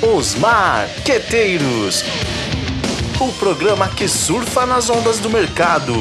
Os Marqueteiros o programa que surfa nas ondas do mercado.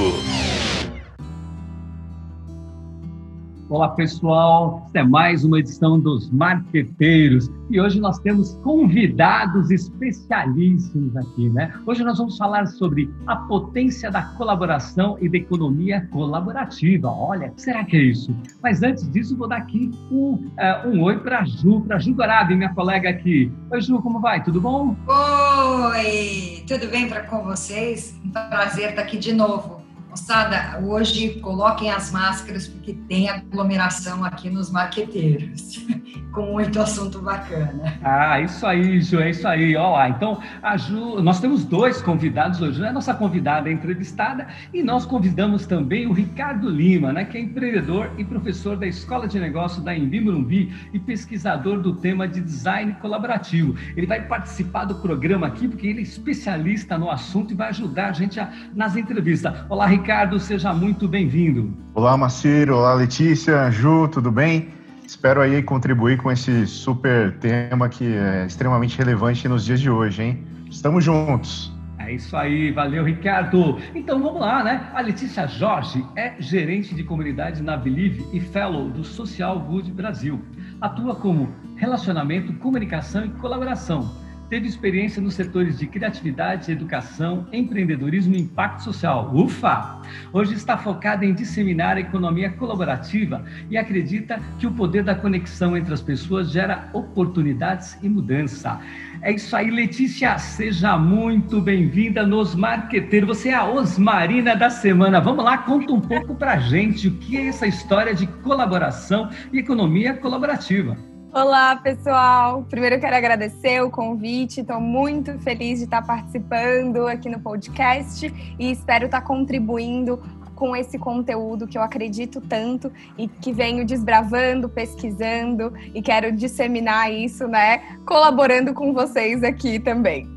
Olá pessoal, esta é mais uma edição dos Marqueteiros e hoje nós temos convidados especialíssimos aqui, né? Hoje nós vamos falar sobre a potência da colaboração e da economia colaborativa. Olha, será que é isso? Mas antes disso, vou dar aqui um, uh, um oi para a Ju, para a Ju Dourado, minha colega aqui. Oi Ju, como vai? Tudo bom? Oi, tudo bem para com vocês? Um prazer estar aqui de novo. Moçada, hoje coloquem as máscaras porque tem aglomeração aqui nos marqueteiros, com muito assunto bacana. Ah, isso aí, Ju, é isso aí. Lá, então, a Ju, nós temos dois convidados hoje, né? Nossa convidada é entrevistada e nós convidamos também o Ricardo Lima, né? Que é empreendedor e professor da Escola de Negócio da Embi Morumbi e pesquisador do tema de design colaborativo. Ele vai participar do programa aqui porque ele é especialista no assunto e vai ajudar a gente a, nas entrevistas. Olá, Ricardo. Ricardo, seja muito bem-vindo. Olá, Maciro. Olá, Letícia. Ju, tudo bem? Espero aí contribuir com esse super tema que é extremamente relevante nos dias de hoje, hein? Estamos juntos. É isso aí, valeu, Ricardo. Então vamos lá, né? A Letícia Jorge é gerente de comunidade na Believe e fellow do Social Good Brasil. Atua como relacionamento, comunicação e colaboração Teve experiência nos setores de criatividade, educação, empreendedorismo e impacto social. Ufa! Hoje está focada em disseminar a economia colaborativa e acredita que o poder da conexão entre as pessoas gera oportunidades e mudança. É isso aí, Letícia. Seja muito bem-vinda nos Marqueteiros. Você é a Osmarina da semana. Vamos lá, conta um pouco pra gente o que é essa história de colaboração e economia colaborativa. Olá, pessoal! Primeiro eu quero agradecer o convite, estou muito feliz de estar participando aqui no podcast e espero estar contribuindo com esse conteúdo que eu acredito tanto e que venho desbravando, pesquisando e quero disseminar isso, né? Colaborando com vocês aqui também.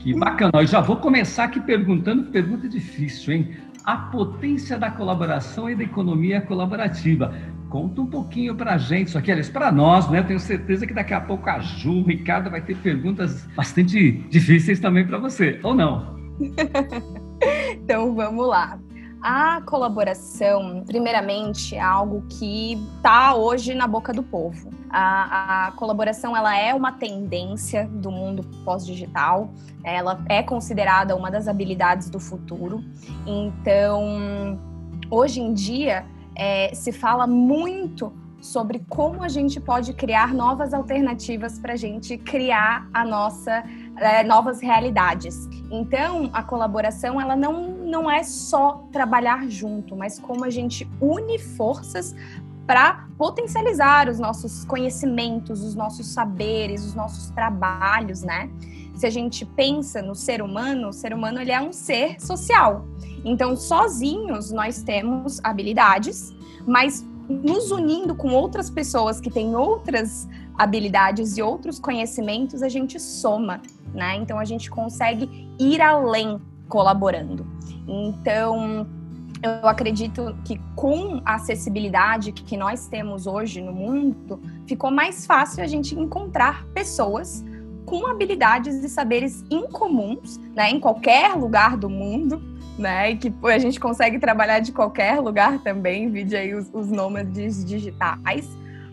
Que bacana! Eu já vou começar aqui perguntando, pergunta difícil, hein? A potência da colaboração e da economia colaborativa. Conta um pouquinho para a gente, isso aqui, aliás, para nós, né? Tenho certeza que daqui a pouco a Ju, o Ricardo vai ter perguntas bastante difíceis também para você, ou não? então vamos lá. A colaboração, primeiramente, é algo que está hoje na boca do povo. A, a, colaboração ela é uma tendência do mundo pós-digital, ela é considerada uma das habilidades do futuro. Então, hoje em dia, é, se fala muito sobre como a gente pode criar novas alternativas para a gente criar a nossa é, novas realidades. Então, a colaboração ela não, não é só trabalhar junto, mas como a gente une forças para potencializar os nossos conhecimentos, os nossos saberes, os nossos trabalhos, né? Se a gente pensa no ser humano, o ser humano ele é um ser social. Então, sozinhos nós temos habilidades, mas nos unindo com outras pessoas que têm outras habilidades e outros conhecimentos, a gente soma, né? Então a gente consegue ir além colaborando. Então, eu acredito que com a acessibilidade que nós temos hoje no mundo, ficou mais fácil a gente encontrar pessoas com habilidades e saberes incomuns, né, em qualquer lugar do mundo, né? E que a gente consegue trabalhar de qualquer lugar também, vide aí os, os nômades digitais.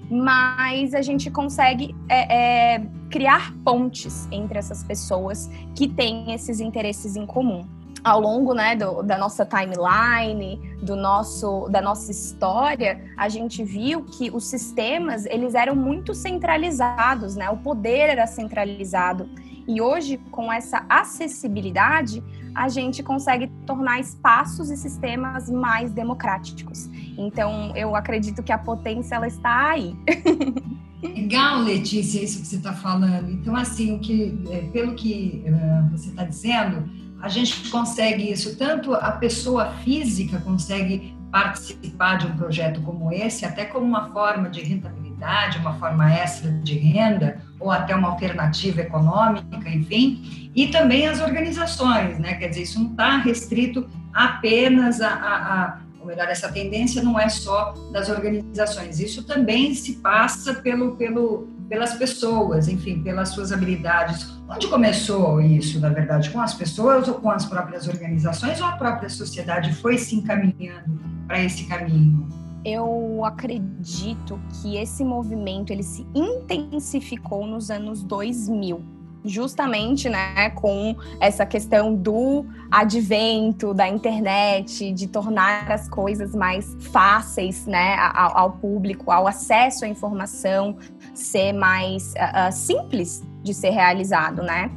Mas a gente consegue é, é, criar pontes entre essas pessoas que têm esses interesses em comum. Ao longo né, do, da nossa timeline, do nosso, da nossa história, a gente viu que os sistemas eles eram muito centralizados, né? O poder era centralizado. E hoje, com essa acessibilidade, a gente consegue tornar espaços e sistemas mais democráticos. Então, eu acredito que a potência ela está aí. Legal, Letícia, isso que você está falando. Então, assim, o que, é, pelo que uh, você está dizendo, a gente consegue isso, tanto a pessoa física consegue participar de um projeto como esse, até como uma forma de rentabilidade, uma forma extra de renda, ou até uma alternativa econômica, enfim, e também as organizações, né? Quer dizer, isso não está restrito apenas a, a, a, ou melhor, essa tendência não é só das organizações, isso também se passa pelo, pelo pelas pessoas, enfim, pelas suas habilidades. Onde começou isso, na verdade? Com as pessoas ou com as próprias organizações ou a própria sociedade foi se encaminhando para esse caminho? Eu acredito que esse movimento ele se intensificou nos anos 2000 justamente né, com essa questão do advento da internet, de tornar as coisas mais fáceis né, ao, ao público, ao acesso à informação ser mais uh, simples de ser realizado, né?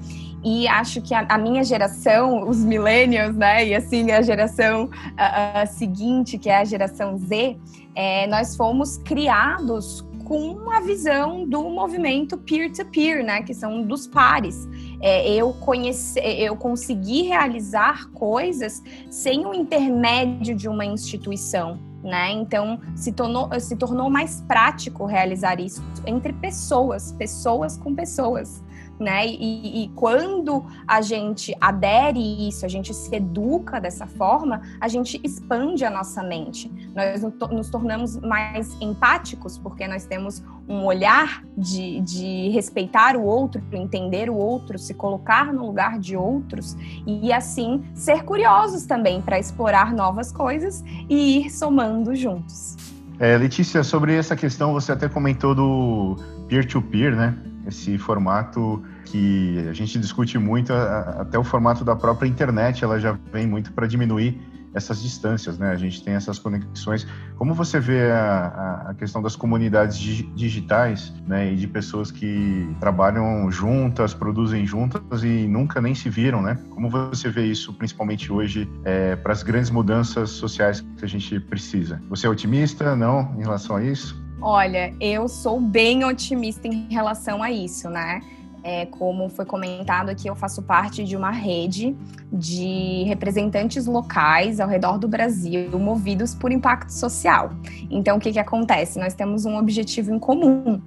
E acho que a, a, minha geração, os millennials, né, e assim a geração uh, seguinte, que é a geração Z, é, nós fomos criados com a visão do movimento peer-to-peer, -peer, né, que são dos pares. É, eu conheci, eu consegui realizar coisas sem o intermédio de uma instituição. Né? Então se tornou, se tornou mais prático realizar isso entre pessoas, pessoas com pessoas né? E, e, quando a gente adere isso, a gente se educa dessa forma, a gente expande a nossa mente. Nós nos tornamos mais empáticos, porque nós temos um olhar de, de respeitar o outro, entender o outro, se colocar no lugar de outros e assim ser curiosos também para explorar novas coisas e ir somando juntos. É, Letícia, sobre essa questão, você até comentou do peer-to-peer, -peer, né? Esse formato que a gente discute muito, até o formato da própria internet, ela já vem muito para diminuir essas distâncias, né? A gente tem essas conexões. Como você vê a, a questão das comunidades digitais, né? E de pessoas que trabalham juntas, produzem juntas e nunca nem se viram, né? Como você vê isso, principalmente hoje, é, para as grandes mudanças sociais que a gente precisa? Você é otimista, não, em relação a isso? Olha, eu sou bem otimista em relação a isso, né? É, como foi comentado aqui, eu faço parte de uma rede de representantes locais ao redor do Brasil, movidos por impacto social. Então, o que, que acontece? Nós temos um objetivo em comum,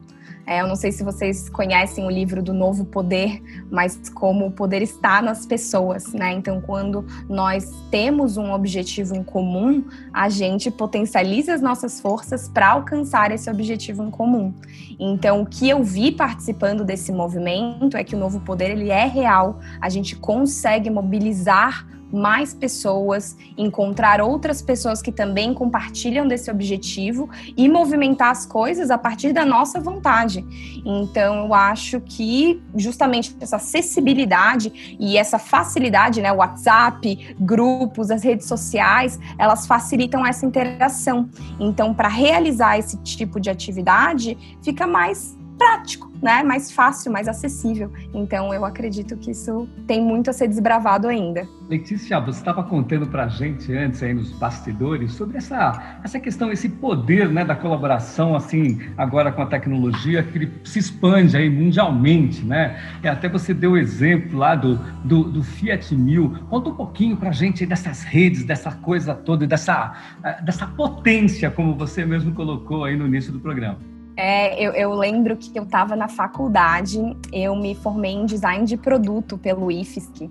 é, eu não sei se vocês conhecem o livro do Novo Poder, mas como o poder está nas pessoas, né? Então, quando nós temos um objetivo em comum, a gente potencializa as nossas forças para alcançar esse objetivo em comum. Então, o que eu vi participando desse movimento é que o Novo Poder ele é real. A gente consegue mobilizar mais pessoas, encontrar outras pessoas que também compartilham desse objetivo e movimentar as coisas a partir da nossa vontade. Então, eu acho que justamente essa acessibilidade e essa facilidade, né, WhatsApp, grupos, as redes sociais, elas facilitam essa interação. Então, para realizar esse tipo de atividade, fica mais prático, né? Mais fácil, mais acessível. Então eu acredito que isso tem muito a ser desbravado ainda. Letícia, você estava contando para a gente antes aí nos bastidores sobre essa, essa questão, esse poder né, da colaboração, assim, agora com a tecnologia, que se expande aí mundialmente, né? E até você deu o exemplo lá do, do, do Fiat Mil. Conta um pouquinho para a gente dessas redes, dessa coisa toda, dessa, dessa potência, como você mesmo colocou aí no início do programa. É, eu, eu, lembro que eu estava na faculdade, eu me formei em design de produto pelo IFSC.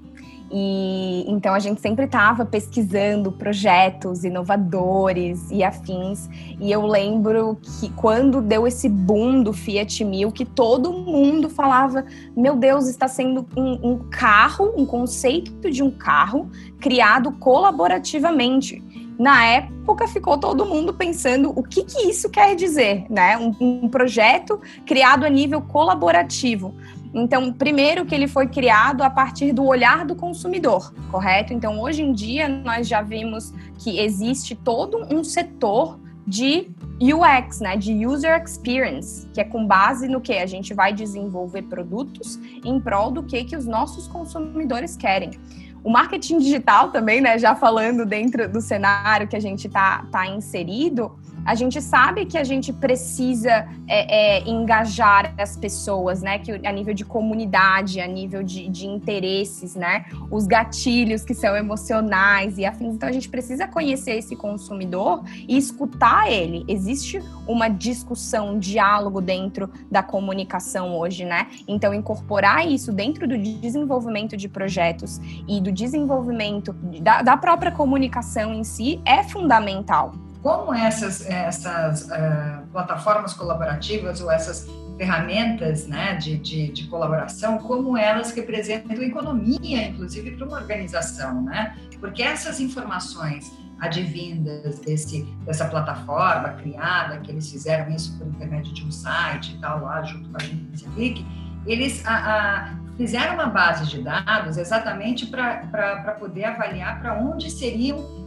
E então a gente sempre estava pesquisando projetos inovadores e afins. E eu lembro que quando deu esse boom do Fiat Mil, que todo mundo falava: meu Deus, está sendo um, um carro, um conceito de um carro criado colaborativamente na época ficou todo mundo pensando o que, que isso quer dizer, né? Um, um, projeto criado a nível colaborativo. Então, primeiro que ele foi criado a partir do olhar do consumidor, correto? Então, hoje em dia nós já vimos que existe todo um setor de UX, né, de User Experience, que é com base no que a gente vai desenvolver produtos em prol do que que os nossos consumidores querem. O marketing digital também, né, já falando dentro do cenário que a gente está tá inserido, a gente sabe que a gente precisa é, é, engajar as pessoas, né? Que a nível de comunidade, a nível de, de, interesses, né? Os gatilhos que são emocionais e afins. Então a gente precisa conhecer esse consumidor e escutar ele. Existe uma discussão, um diálogo dentro da comunicação hoje, né? Então incorporar isso dentro do desenvolvimento de projetos e do desenvolvimento da, da própria comunicação em si é fundamental como essas, essas uh, plataformas colaborativas ou essas ferramentas né, de, de, de, colaboração, como elas representam economia, inclusive, para uma organização, né? Porque essas informações advindas desse, dessa plataforma criada, que eles fizeram isso por intermédio de um site e tal, lá junto com a agência eles a, a, fizeram uma base de dados exatamente para poder avaliar para onde seriam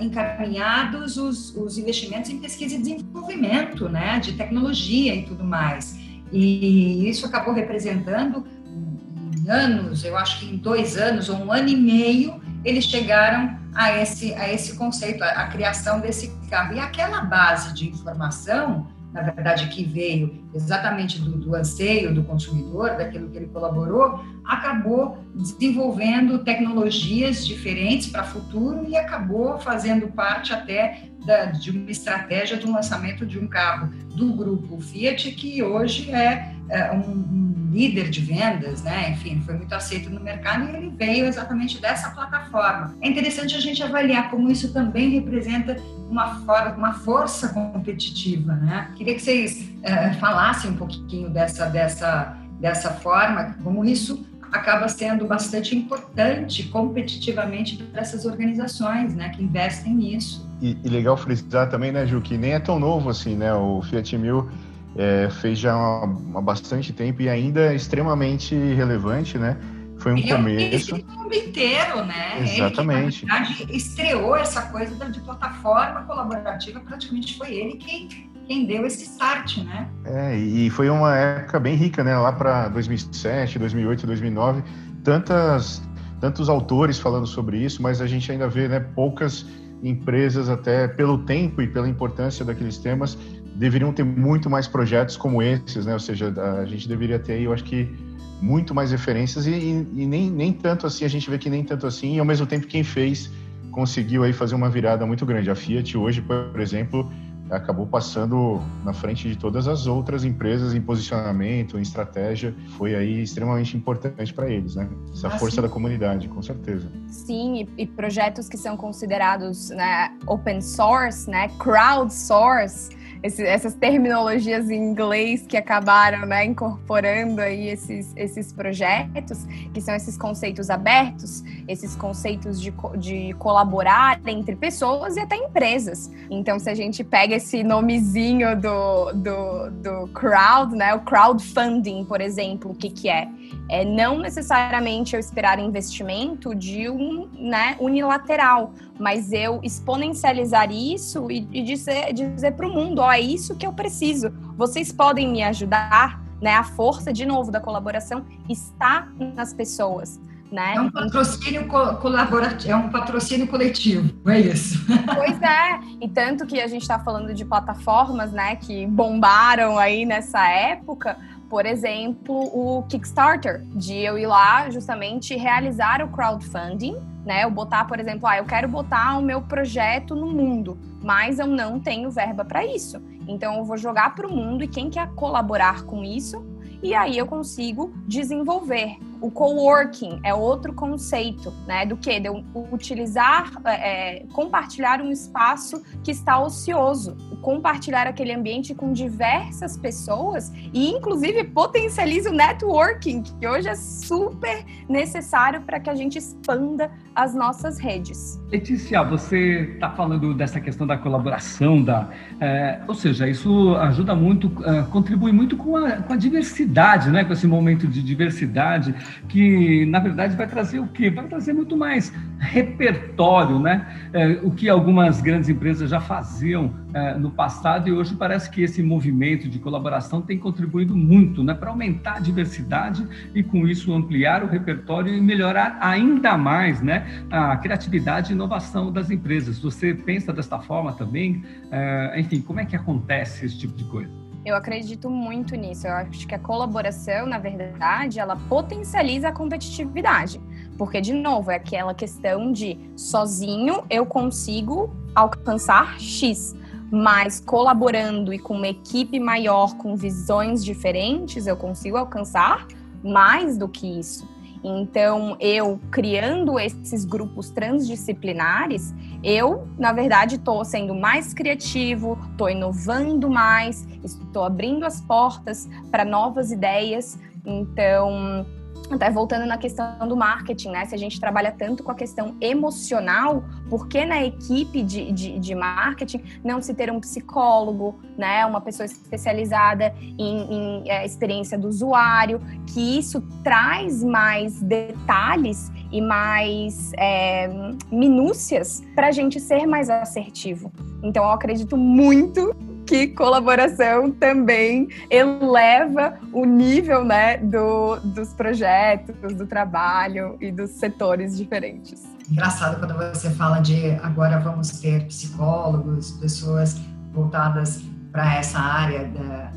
encaminhados os, os investimentos em pesquisa e desenvolvimento, né, de tecnologia e tudo mais. E isso acabou representando em anos, eu acho que em dois anos ou um ano e meio, eles chegaram a esse, a esse conceito, a, a criação desse carro. E aquela base de informação, na verdade, que veio exatamente do, do, anseio do consumidor, daquilo que ele colaborou, acabou desenvolvendo tecnologias diferentes para o futuro e acabou fazendo parte até da, de uma estratégia de um lançamento de um carro do grupo Fiat, que hoje é, é um, líder de vendas, né? Enfim, foi muito aceito no mercado e ele veio exatamente dessa plataforma. É interessante a gente avaliar como isso também representa uma, for uma força competitiva, né? Queria que vocês é, falassem um pouquinho dessa, dessa, dessa forma, como isso acaba sendo bastante importante competitivamente para essas organizações, né, que investem nisso. E, e, legal frisar também, né, Ju, que nem é tão novo assim, né, o Fiat Mil é, fez já há bastante tempo e ainda é extremamente relevante, né, foi um começo. É o mundo inteiro, né? Exatamente. Ele, na verdade, estreou essa coisa de plataforma colaborativa, praticamente foi ele quem quem deu esse start, né? É, e foi uma época bem rica, né? Lá para 2007, 2008, 2009, tantas, tantos autores falando sobre isso, mas a gente ainda vê, né, poucas empresas até pelo tempo e pela importância daqueles temas deveriam ter muito mais projetos como esses, né? Ou seja, a gente deveria ter, eu acho que muito mais referências e, e, nem, nem tanto assim, a gente vê que nem tanto assim, e ao mesmo tempo quem fez conseguiu aí fazer uma virada muito grande. A Fiat hoje, por exemplo, acabou passando na frente de todas as outras empresas em posicionamento, em estratégia, foi aí extremamente importante para eles, né? Essa ah, força sim. da comunidade, com certeza. Sim, e, e projetos que são considerados né, open source, né, crowdsource, esse, essas terminologias em inglês que acabaram né, incorporando aí esses, esses projetos, que são esses conceitos abertos, esses conceitos de, de colaborar entre pessoas e até empresas. Então, se a gente pega esse nomezinho do, do, do crowd, né, o crowdfunding, por exemplo, o que, que é? É não necessariamente eu esperar investimento de um né, unilateral, mas eu exponencializar isso e, e dizer, dizer para o mundo, ó, é isso que eu preciso. Vocês podem me ajudar, né? A força, de novo, da colaboração está nas pessoas. Né? É um patrocínio co colaborativo, é um patrocínio coletivo, é isso. Pois é, e tanto que a gente está falando de plataformas, né, que bombaram aí nessa época, por exemplo, o Kickstarter, de eu ir lá justamente realizar o crowdfunding, né? Eu botar, por exemplo, ah, eu quero botar o meu projeto no mundo, mas eu não tenho verba para isso. Então eu vou jogar para o mundo e quem quer colaborar com isso, e aí eu consigo desenvolver. O coworking é outro conceito, né? Do que? De utilizar, é, é, compartilhar um espaço que está ocioso, compartilhar aquele ambiente com diversas pessoas e, inclusive, potencializa o networking, que hoje é super necessário para que a gente expanda as nossas redes. Letícia, você está falando dessa questão da colaboração, da, é, ou seja, isso ajuda muito, é, contribui muito com a, com a diversidade, né? Com esse momento de diversidade que na verdade vai trazer o quê? Vai trazer muito mais repertório, né? É, o que algumas grandes empresas já faziam é, no passado e hoje parece que esse movimento de colaboração tem contribuído muito, né? Para aumentar a diversidade e com isso ampliar o repertório e melhorar ainda mais, né? A criatividade e inovação das empresas. Você pensa desta forma também? É, enfim, como é que acontece esse tipo de coisa? Eu acredito muito nisso. Eu acho que a colaboração, na verdade, ela potencializa a competitividade. Porque, de novo, é aquela questão de sozinho eu consigo alcançar X, mas colaborando e com uma equipe maior, com visões diferentes, eu consigo alcançar mais do que isso. Então, eu criando esses grupos transdisciplinares, eu, na verdade, estou sendo mais criativo, estou inovando mais, estou abrindo as portas para novas ideias. Então, até voltando na questão do marketing, né? Se a gente trabalha tanto com a questão emocional, por que na equipe de, de, de marketing não se ter um psicólogo, né? Uma pessoa especializada em, em é, experiência do usuário, que isso traz mais detalhes e mais é, minúcias para a gente ser mais assertivo. Então, eu acredito muito que colaboração também eleva o nível né, do, dos projetos, do trabalho e dos setores diferentes. Engraçado quando você fala de agora vamos ter psicólogos, pessoas voltadas para essa área da,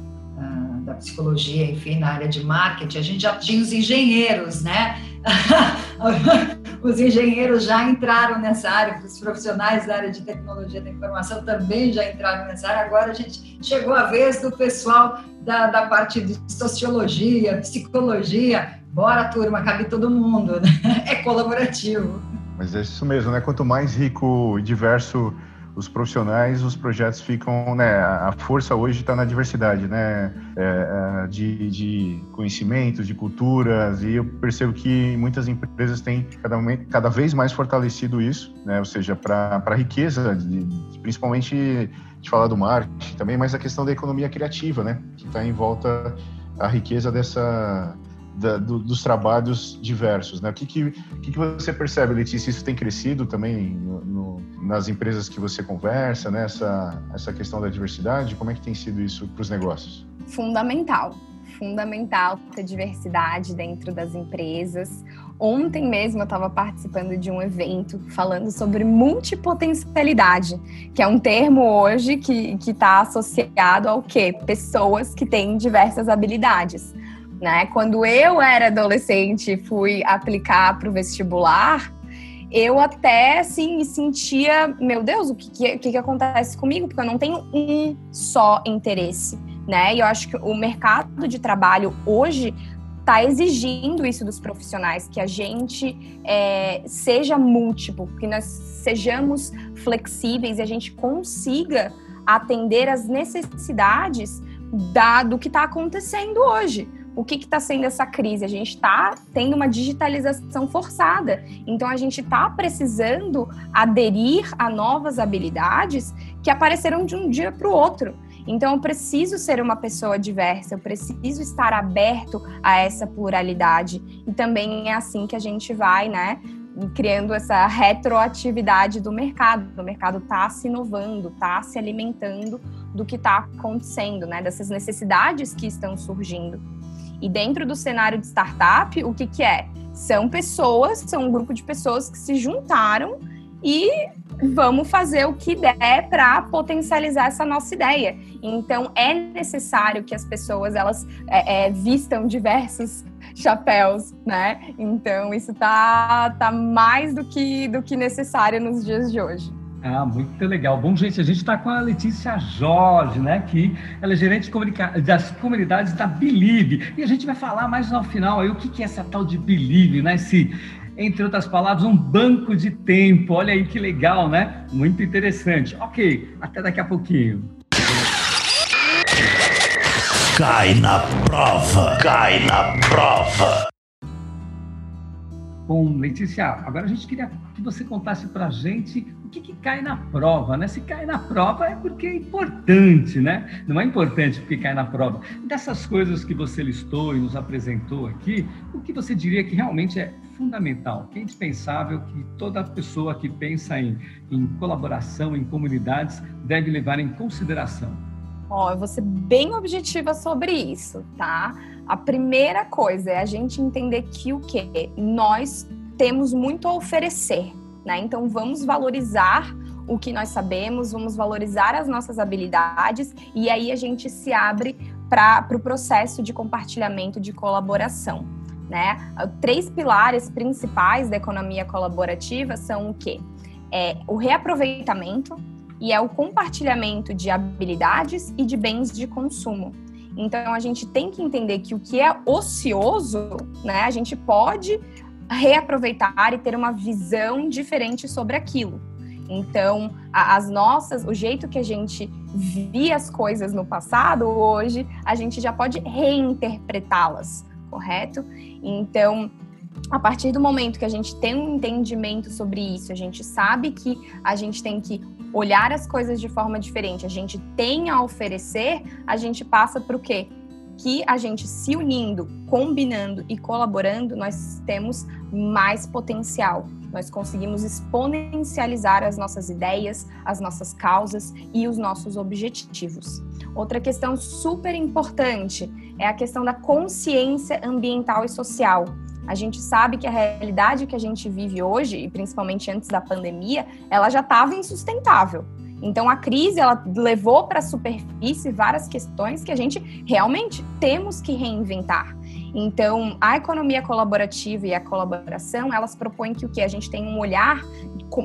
da psicologia, enfim, na área de marketing, a gente já tinha os engenheiros, né? os engenheiros já entraram nessa área, os profissionais da área de tecnologia da informação também já entraram nessa área. Agora a gente chegou a vez do pessoal da, da parte de sociologia, psicologia. Bora, turma, cabe todo mundo, né? É colaborativo. Mas é isso mesmo, né? Quanto mais rico e diverso os profissionais, os projetos ficam, né, a força hoje está na diversidade, né, é, é, de, de conhecimentos, de culturas, e eu percebo que muitas empresas têm cada, cada vez mais fortalecido isso, né, ou seja, para a riqueza, de, principalmente de falar do marketing também, mas a questão da economia criativa, né, que está em volta a riqueza dessa da, do, dos trabalhos diversos, né? O que, que, que, você percebe, Letícia? Isso tem crescido também no, no, nas empresas que você conversa, né? Essa, essa questão da diversidade, como é que tem sido isso para os negócios? Fundamental, fundamental ter diversidade dentro das empresas. Ontem mesmo eu estava participando de um evento falando sobre multipotencialidade, que é um termo hoje que está associado ao quê? Pessoas que têm diversas habilidades né? Quando eu era adolescente fui aplicar para o vestibular, eu até assim me sentia, meu Deus, o que, que, que, acontece comigo? Porque eu não tenho um só interesse, né? E eu acho que o mercado de trabalho hoje está exigindo isso dos profissionais, que a gente é, seja múltiplo, que nós sejamos flexíveis e a gente consiga atender as necessidades da, do que está acontecendo hoje o que está sendo essa crise? A gente está tendo uma digitalização forçada. Então, a gente está precisando aderir a novas habilidades que apareceram de um dia para o outro. Então, eu preciso ser uma pessoa diversa, eu preciso estar aberto a essa pluralidade. E também é assim que a gente vai, né? criando essa retroatividade do mercado. O mercado está se inovando, está se alimentando do que está acontecendo, né? Dessas necessidades que estão surgindo. E dentro do cenário de startup, o que, que é? São pessoas, são um grupo de pessoas que se juntaram e vamos fazer o que der para potencializar essa nossa ideia. Então é necessário que as pessoas elas é, é, vistam diversos chapéus, né? Então isso tá, tá mais do que do que necessário nos dias de hoje. Ah, muito legal. Bom, gente, a gente está com a Letícia Jorge, né? Que ela é gerente das comunidades da Believe. E a gente vai falar mais no final aí o que, que é essa tal de Believe, né? Esse, entre outras palavras, um banco de tempo. Olha aí que legal, né? Muito interessante. Ok, até daqui a pouquinho. Cai na prova, cai na prova. Bom, Letícia, agora a gente queria que você contasse para a gente que, que, cai na prova, né? Se cai na prova é porque é importante, né? Não é importante porque cai na prova. Dessas coisas que você listou e nos apresentou aqui, o que você diria que realmente é fundamental, que é indispensável, que toda pessoa que pensa em, em colaboração, em comunidades, deve levar em consideração? Ó, eu vou ser bem objetiva sobre isso, tá? A primeira coisa é a gente entender que o que nós temos muito a oferecer, né? Então vamos valorizar o que nós sabemos, vamos valorizar as nossas habilidades e aí a gente se abre para o pro processo de compartilhamento, de colaboração. Né? Três pilares principais da economia colaborativa são o quê? É o reaproveitamento e é o compartilhamento de habilidades e de bens de consumo. Então a gente tem que entender que o que é ocioso, né, a gente pode reaproveitar e ter uma visão diferente sobre aquilo. Então, as nossas, o jeito que a gente via as coisas no passado, hoje a gente já pode reinterpretá-las, correto? Então, a partir do momento que a gente tem um entendimento sobre isso, a gente sabe que a gente tem que olhar as coisas de forma diferente, a gente tem a oferecer, a gente passa para o quê? Que a gente se unindo, combinando e colaborando, nós temos mais potencial. Nós conseguimos exponencializar as nossas ideias, as nossas causas e os nossos objetivos. Outra questão super importante é a questão da consciência ambiental e social. A gente sabe que a realidade que a gente vive hoje, e principalmente antes da pandemia, ela já estava insustentável. Então a crise ela levou para a superfície várias questões que a gente realmente temos que reinventar. Então, a economia colaborativa e a colaboração, elas propõem que o que a gente tem um olhar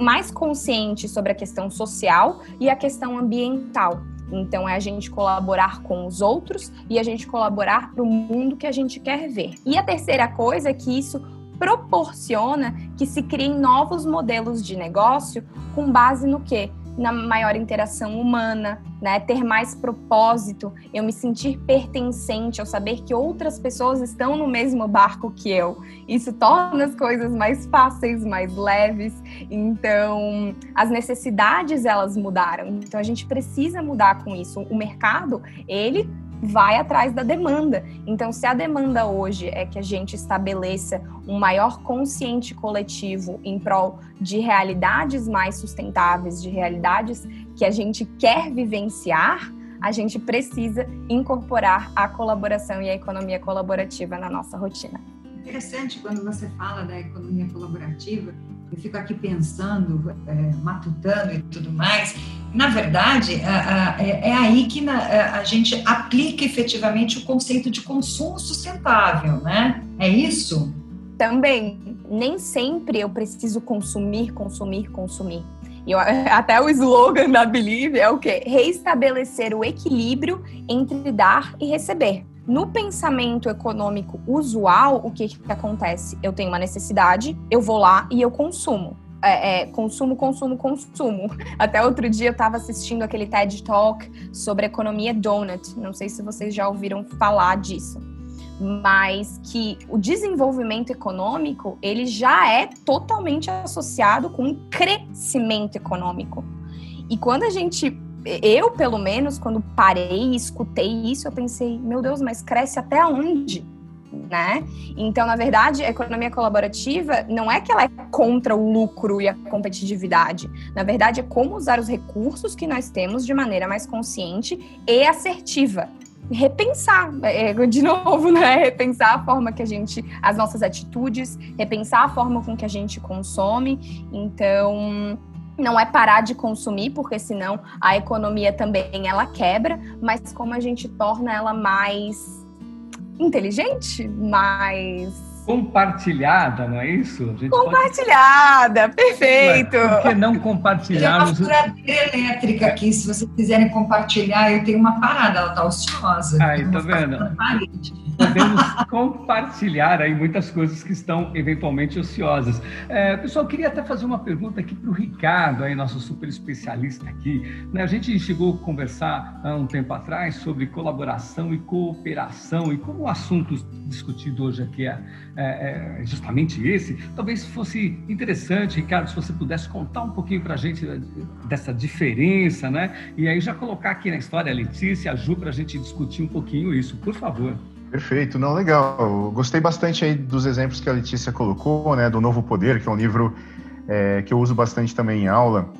mais consciente sobre a questão social e a questão ambiental. Então, é a gente colaborar com os outros e a gente colaborar para o mundo que a gente quer ver. E a terceira coisa é que isso proporciona que se criem novos modelos de negócio com base no quê? Na maior interação humana, né? Ter mais propósito, eu me sentir pertencente, eu saber que outras pessoas estão no mesmo barco que eu. Isso torna as coisas mais fáceis, mais leves. Então, as necessidades elas mudaram. Então, a gente precisa mudar com isso. O mercado, ele vai atrás da demanda. Então, se a demanda hoje é que a gente estabeleça um maior consciente coletivo em prol de realidades mais sustentáveis, de realidades que a gente quer vivenciar, a gente precisa incorporar a colaboração e a economia colaborativa na nossa rotina. Interessante quando você fala da economia colaborativa, eu fico aqui pensando, é, matutando e tudo mais. Na verdade, é, é aí que a gente aplica efetivamente o conceito de consumo sustentável, né? É isso? Também. Nem sempre eu preciso consumir, consumir, consumir. Eu, até o slogan da Believe é o quê? Reestabelecer o equilíbrio entre dar e receber. No pensamento econômico usual, o que, que acontece? Eu tenho uma necessidade, eu vou lá e eu consumo. É, é, consumo, consumo, consumo. Até outro dia eu estava assistindo aquele TED Talk sobre economia donut. Não sei se vocês já ouviram falar disso, mas que o desenvolvimento econômico ele já é totalmente associado com um crescimento econômico. E quando a gente eu, pelo menos, quando parei e escutei isso, eu pensei, meu Deus, mas cresce até onde? Né? Então, na verdade, a economia colaborativa não é que ela é contra o lucro e a competitividade. Na verdade, é como usar os recursos que nós temos de maneira mais consciente e assertiva. Repensar, é, de novo, né? Repensar a forma que a gente, as nossas atitudes, repensar a forma com que a gente consome. Então, não é parar de consumir, porque senão a economia também ela quebra, mas como a gente torna ela mais inteligente, mais compartilhada, não é isso? compartilhada, pode... perfeito. Por que não compartilharmos? Tem uma furadeira elétrica aqui, se vocês quiserem compartilhar, eu tenho uma parada, ela está ociosa. Aí, tá vendo? podemos compartilhar aí muitas coisas que estão eventualmente ociosas. É, pessoal, queria até fazer uma pergunta aqui para o Ricardo, aí, nosso super especialista aqui. Né, a gente chegou a conversar há um tempo atrás sobre colaboração e cooperação, e como o assunto discutido hoje aqui é, é, é justamente esse, talvez fosse interessante, Ricardo, se você pudesse contar um pouquinho para a gente dessa diferença, né? E aí já colocar aqui na história a Letícia, a Ju, para a gente discutir um pouquinho isso, por favor. Perfeito, não, legal. gostei bastante aí dos exemplos que a Letícia colocou, né, do Novo Poder, que é um livro é, que eu uso bastante também em aula,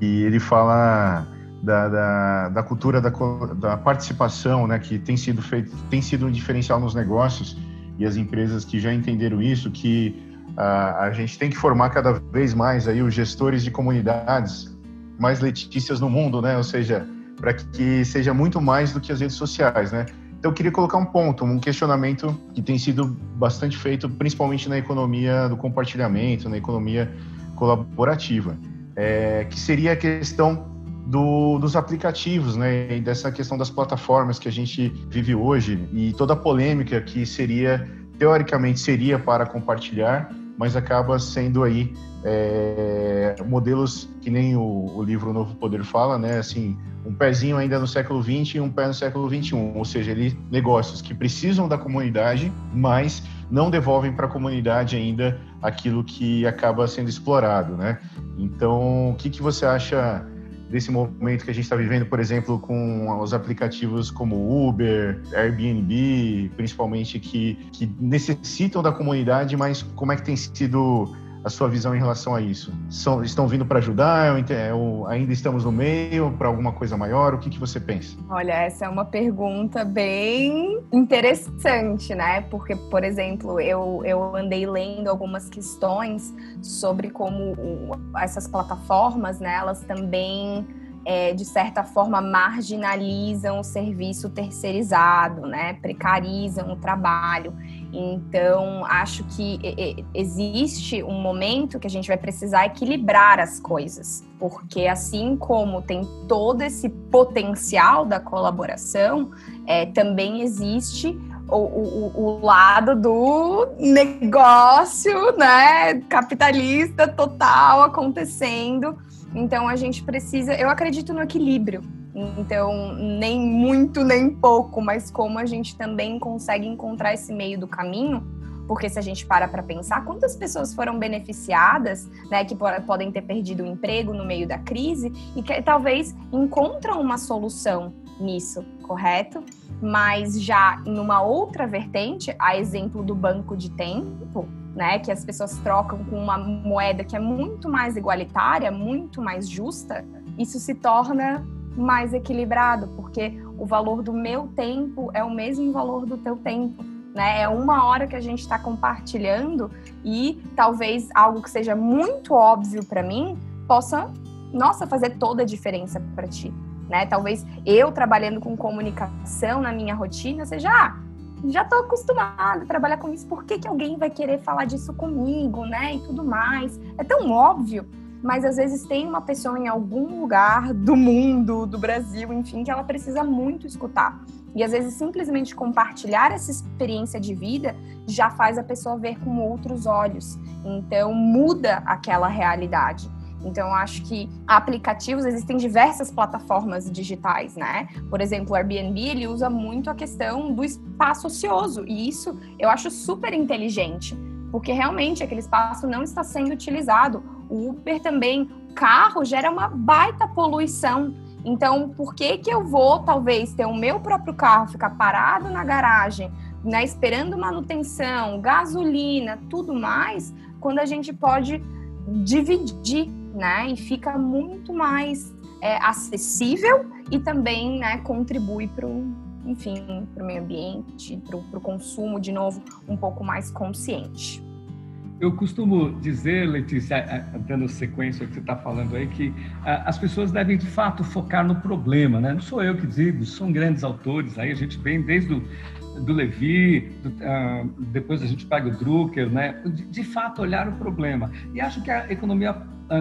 e ele fala da, da, da cultura da, da, participação, né, que tem sido feito, tem sido um diferencial nos negócios e as empresas que já entenderam isso, que a, a gente tem que formar cada vez mais aí os gestores de comunidades, mais Letícias no mundo, né, ou seja, para que seja muito mais do que as redes sociais, né? Então, eu queria colocar um ponto, um questionamento que tem sido bastante feito, principalmente na economia do compartilhamento, na economia colaborativa, é, que seria a questão do, dos aplicativos, né? E dessa questão das plataformas que a gente vive hoje e toda a polêmica que seria, teoricamente, seria para compartilhar, mas acaba sendo aí é, modelos que nem o, o, livro Novo Poder fala, né? Assim, um pezinho ainda no século XX e um pé no século XXI, ou seja, ele, negócios que precisam da comunidade, mas não devolvem para a comunidade ainda aquilo que acaba sendo explorado, né? Então, o que, que você acha desse momento que a gente está vivendo, por exemplo, com os aplicativos como Uber, Airbnb, principalmente que, que necessitam da comunidade, mas como é que tem sido a sua visão em relação a isso? São, estão vindo para ajudar? Ou ainda estamos no meio para alguma coisa maior? O que, que você pensa? Olha, essa é uma pergunta bem interessante, né? Porque, por exemplo, eu, eu andei lendo algumas questões sobre como essas plataformas, né, elas também é, de certa forma, marginalizam o serviço terceirizado, né? precarizam o trabalho. Então, acho que existe um momento que a gente vai precisar equilibrar as coisas, porque assim como tem todo esse potencial da colaboração, é, também existe o, o, o, lado do negócio, né, capitalista total acontecendo então a gente precisa, eu acredito no equilíbrio. Então, nem muito nem pouco, mas como a gente também consegue encontrar esse meio do caminho, porque se a gente para para pensar, quantas pessoas foram beneficiadas, né, que podem ter perdido o emprego no meio da crise e que talvez encontram uma solução nisso, correto? Mas já numa outra vertente, a exemplo do banco de tempo, né, que as pessoas trocam com uma moeda que é muito mais igualitária, muito mais justa, isso se torna mais equilibrado, porque o valor do meu tempo é o mesmo valor do teu tempo. Né? É uma hora que a gente está compartilhando e talvez algo que seja muito óbvio para mim possa, nossa, fazer toda a diferença para ti. Né? Talvez eu trabalhando com comunicação na minha rotina seja, ah, já estou acostumada a trabalhar com isso, por que, que alguém vai querer falar disso comigo, né? E tudo mais. É tão óbvio, mas às vezes tem uma pessoa em algum lugar do mundo, do Brasil, enfim, que ela precisa muito escutar. E às vezes simplesmente compartilhar essa experiência de vida já faz a pessoa ver com outros olhos. Então muda aquela realidade. Então, acho que aplicativos, existem diversas plataformas digitais, né? Por exemplo, o Airbnb, ele usa muito a questão do espaço ocioso, e isso eu acho super inteligente, porque realmente aquele espaço não está sendo utilizado. O Uber também, carro gera uma baita poluição. Então, por que que eu vou, talvez, ter o meu próprio carro, ficar parado na garagem, né, esperando manutenção, gasolina, tudo mais, quando a gente pode dividir né? E fica muito mais é, acessível e também né, contribui para o enfim, para o meio ambiente, para o consumo, de novo, um pouco mais consciente. Eu costumo dizer, Letícia, dando sequência ao que você está falando aí, que as pessoas devem de fato focar no problema, né? Não sou eu que digo, são grandes autores aí, a gente vem desde o do Levi, do, uh, depois a gente pega o Drucker, né? De, de, fato olhar o problema. E acho que a economia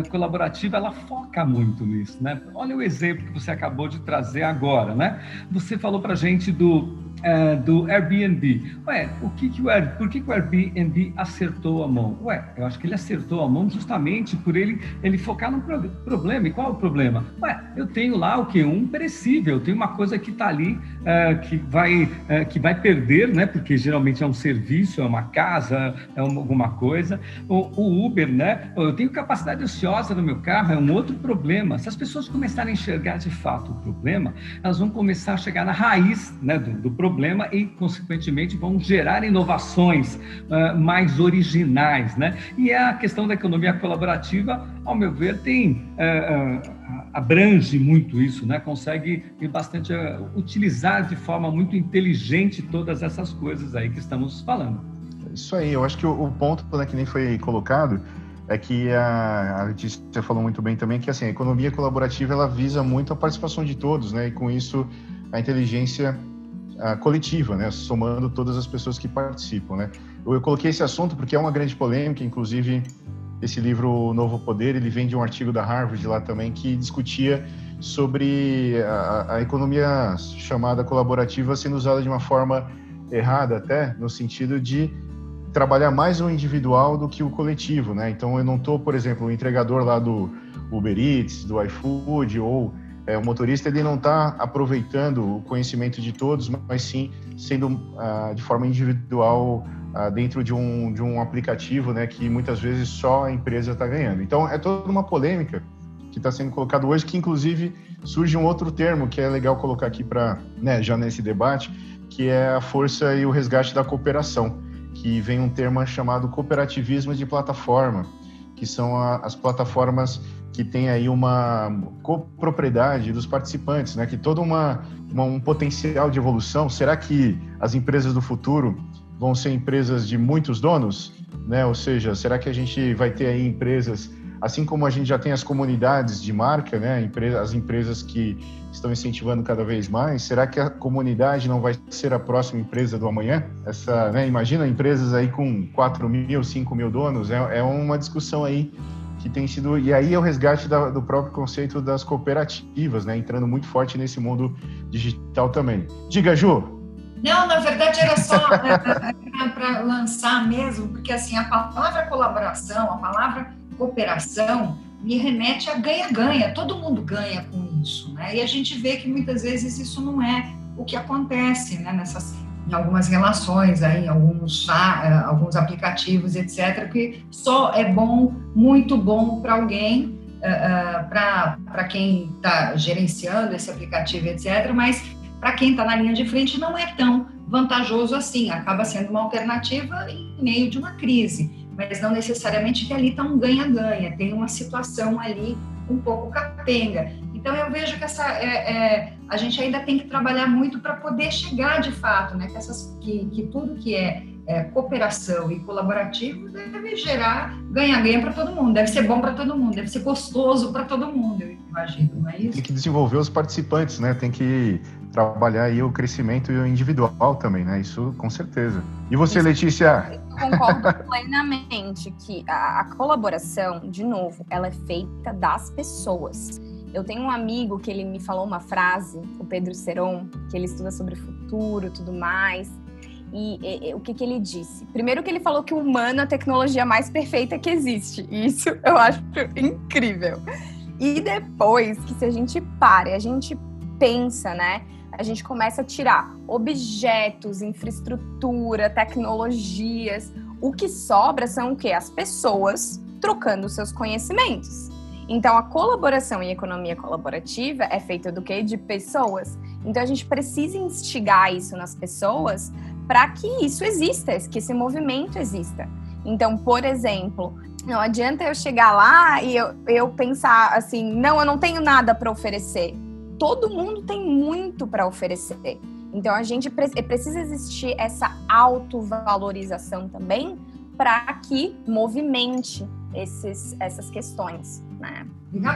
colaborativa ela foca muito nisso, né? Olha o exemplo que você acabou de trazer agora, né? Você falou para gente do uh, do Airbnb. Ué, o que que o, por que, que o Airbnb acertou a mão? Ué, eu acho que ele acertou a mão justamente por ele, ele focar no pro, problema. E qual é o problema? Ué, eu tenho lá o que? Um perecível, eu tenho uma coisa que está ali uh, que, vai, uh, que vai perder, né? Porque geralmente é um serviço, é uma casa, é uma, alguma coisa. O, o Uber, né? Eu tenho capacidade ociosa no meu carro, é um outro problema. Se as pessoas começarem a enxergar de fato o problema, elas vão começar a chegar na raiz né, do, do problema problema e, consequentemente, vão gerar inovações uh, mais originais. Né? E a questão da economia colaborativa, ao meu ver, tem. Uh, uh, abrange muito isso, né? consegue bastante utilizar de forma muito inteligente todas essas coisas aí que estamos falando. Isso aí, eu acho que o, o ponto né, que nem foi colocado é que a, a Letícia falou muito bem também que assim, a economia colaborativa ela visa muito a participação de todos, né? E com isso a inteligência coletiva, né, somando todas as pessoas que participam, né. Eu, eu, coloquei esse assunto porque é uma grande polêmica, inclusive esse livro Novo Poder, ele vem de um artigo da Harvard lá também que discutia sobre a, a economia chamada colaborativa sendo usada de uma forma errada até, no sentido de trabalhar mais o individual do que o coletivo, né? Então eu não estou, por exemplo, o entregador lá do Uber Eats, do iFood ou é, o motorista ele não está aproveitando o conhecimento de todos, mas sim sendo ah, de forma individual ah, dentro de um, de um aplicativo, né, que muitas vezes só a empresa está ganhando. Então é toda uma polêmica que está sendo colocado hoje, que inclusive surge um outro termo que é legal colocar aqui para, né, já nesse debate, que é a força e o resgate da cooperação, que vem um termo chamado cooperativismo de plataforma, que são a, as plataformas que tem aí uma copropriedade dos participantes, né? Que todo uma, uma, um potencial de evolução. Será que as empresas do futuro vão ser empresas de muitos donos, né? Ou seja, será que a gente vai ter aí empresas assim como a gente já tem as comunidades de marca, né, as empresas que estão incentivando cada vez mais, será que a comunidade não vai ser a próxima empresa do amanhã? Essa, né, imagina empresas aí com 4 mil, 5 mil donos, é, é uma discussão aí que tem sido e aí é o resgate da, do próprio conceito das cooperativas, né, entrando muito forte nesse mundo digital também. Diga, Ju. Não, na verdade era só para lançar mesmo, porque assim a palavra colaboração, a palavra cooperação me remete a ganha-ganha, todo mundo ganha com isso, né? E a gente vê que muitas vezes isso não é o que acontece, né? Nessas, em algumas relações, aí, em alguns, ah, alguns aplicativos, etc., que só é bom, muito bom para alguém, uh, uh, para quem está gerenciando esse aplicativo, etc., mas para quem está na linha de frente não é tão vantajoso assim, acaba sendo uma alternativa em meio de uma crise mas não necessariamente que ali está um ganha-ganha, tem uma situação ali um pouco capenga. Então eu vejo que essa é, é, a gente ainda tem que trabalhar muito para poder chegar de fato, né? Que, essas, que, que tudo que é, é, cooperação e colaborativo deve gerar ganha-ganha para todo mundo, deve ser bom para todo mundo, deve ser gostoso para todo mundo, eu imagino, não é isso? Tem que desenvolver os participantes, né? Tem que trabalhar aí o crescimento individual também, né? Isso com certeza. E você, Isso, Letícia? Eu concordo plenamente que a, a colaboração, de novo, ela é feita das pessoas. Eu tenho um amigo que ele me falou uma frase, o Pedro Seron, que ele estuda sobre o futuro, tudo mais. E, e, e, o que, que ele disse? Primeiro que ele falou que o humano é a tecnologia mais perfeita que existe. Isso eu acho incrível. E depois que se a gente para, a gente pensa, né? a gente começa a tirar objetos, infraestrutura, tecnologias. O que sobra são o quê? As pessoas trocando seus conhecimentos. Então, a colaboração e economia colaborativa é feita do quê? De pessoas. Então, a gente precisa instigar isso nas pessoas para que isso exista, que esse movimento exista. Então, por exemplo, não adianta eu chegar lá e eu, eu pensar assim, não, eu não tenho nada para oferecer todo mundo tem muito para oferecer. Então a gente pre precisa existir essa autovalorização também para que movimente esses, essas questões. Né?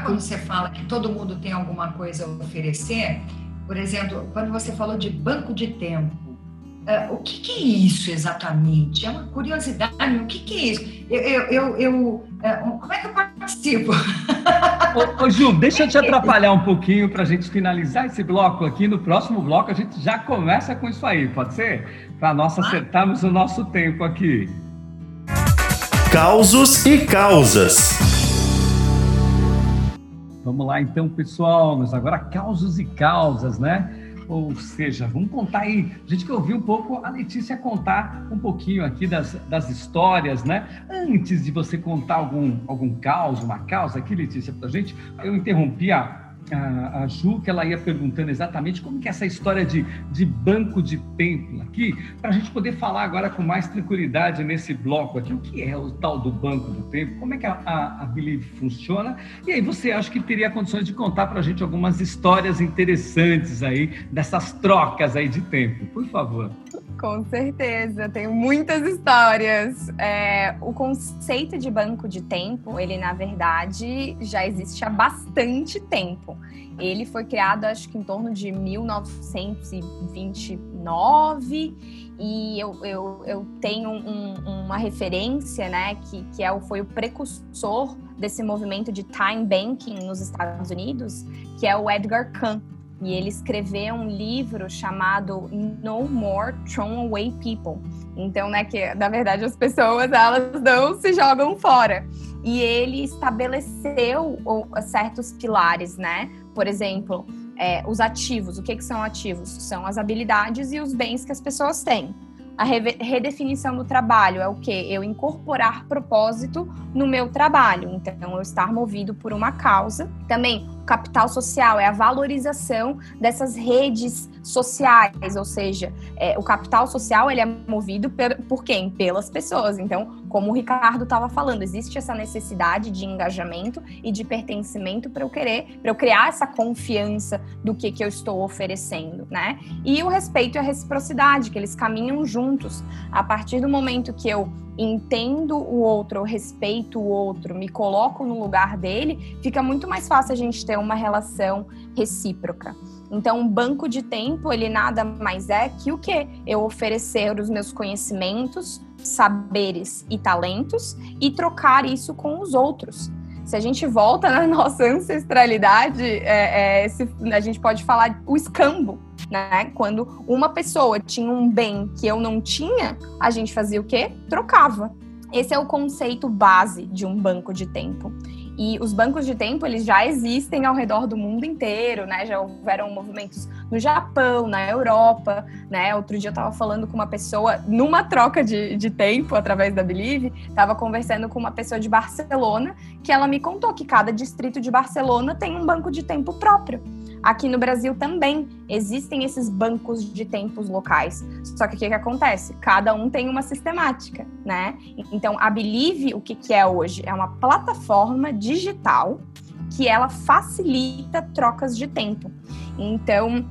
quando você fala que todo mundo tem alguma coisa a oferecer, por exemplo, quando você falou de banco de tempo, uh, o que, que, é isso exatamente? É uma curiosidade, o que, que é isso? Eu, eu, eu, eu uh, como é que eu participo? Ô, ô, Ju, deixa eu te atrapalhar um pouquinho para a gente finalizar esse bloco aqui. No próximo bloco a gente já começa com isso aí, pode ser? Para nós acertarmos o nosso tempo aqui. Causos e causas. Vamos lá então, pessoal. Mas agora causos e causas, né? Ou seja, vamos contar aí. A gente quer ouvir um pouco a Letícia contar um pouquinho aqui das, das histórias, né? Antes de você contar algum, algum caos, uma causa aqui, Letícia, pra gente, eu interrompi a, a, a Ju, que ela ia perguntando exatamente como que é essa história de, de banco de tempo aqui, para a gente poder falar agora com mais tranquilidade nesse bloco aqui, o que é o tal do banco do tempo, como é que a, a, a Believe funciona, e aí você acha que teria condições de contar para a gente algumas histórias interessantes aí, dessas trocas aí de tempo, por favor. Com certeza, tenho muitas histórias. É, o conceito de banco de tempo, ele na verdade já existe há bastante tempo. Ele foi criado, acho que em torno de 1929 e eu, eu, eu tenho um, uma referência, né, que, que é, foi o precursor desse movimento de time banking nos Estados Unidos, que é o Edgar Kahn. E ele escreveu um livro chamado No More Throwaway People. Então, né, que na verdade as pessoas elas não se jogam fora. E ele estabeleceu certos pilares, né? Por exemplo, é, os ativos. O que, que são ativos? São as habilidades e os bens que as pessoas têm. A redefinição do trabalho é o que? Eu incorporar propósito no meu trabalho. Então, eu estar movido por uma causa. Também, capital social é a valorização dessas redes sociais, ou seja, é, o capital social ele é movido por, por quem? Pelas pessoas. Então, como o Ricardo estava falando, existe essa necessidade de engajamento e de pertencimento para eu querer, para eu criar essa confiança do que, que eu estou oferecendo, né? E o respeito e a reciprocidade, que eles caminham juntos. A partir do momento que eu entendo o outro, eu respeito o outro, me coloco no lugar dele, fica muito mais fácil a gente ter uma relação recíproca. Então, um banco de tempo, ele nada mais é que o quê? Eu oferecer os meus conhecimentos, saberes e talentos e trocar isso com os outros. Se a gente volta na nossa ancestralidade, é, é, esse, a gente pode falar o escambo, né? Quando uma pessoa tinha um bem que eu não tinha, a gente fazia o quê? Trocava. Esse é o conceito base de um banco de tempo. E os bancos de tempo, eles já existem ao redor do mundo inteiro, né? Já houveram movimentos no Japão, na Europa, né? Outro dia eu estava falando com uma pessoa, numa troca de, de tempo, através da Believe, estava conversando com uma pessoa de Barcelona, que ela me contou que cada distrito de Barcelona tem um banco de tempo próprio. Aqui no Brasil também existem esses bancos de tempos locais. Só que o que, que acontece? Cada um tem uma sistemática, né? Então, a Believe, o que, que é hoje? É uma plataforma digital que ela facilita trocas de tempo. Então,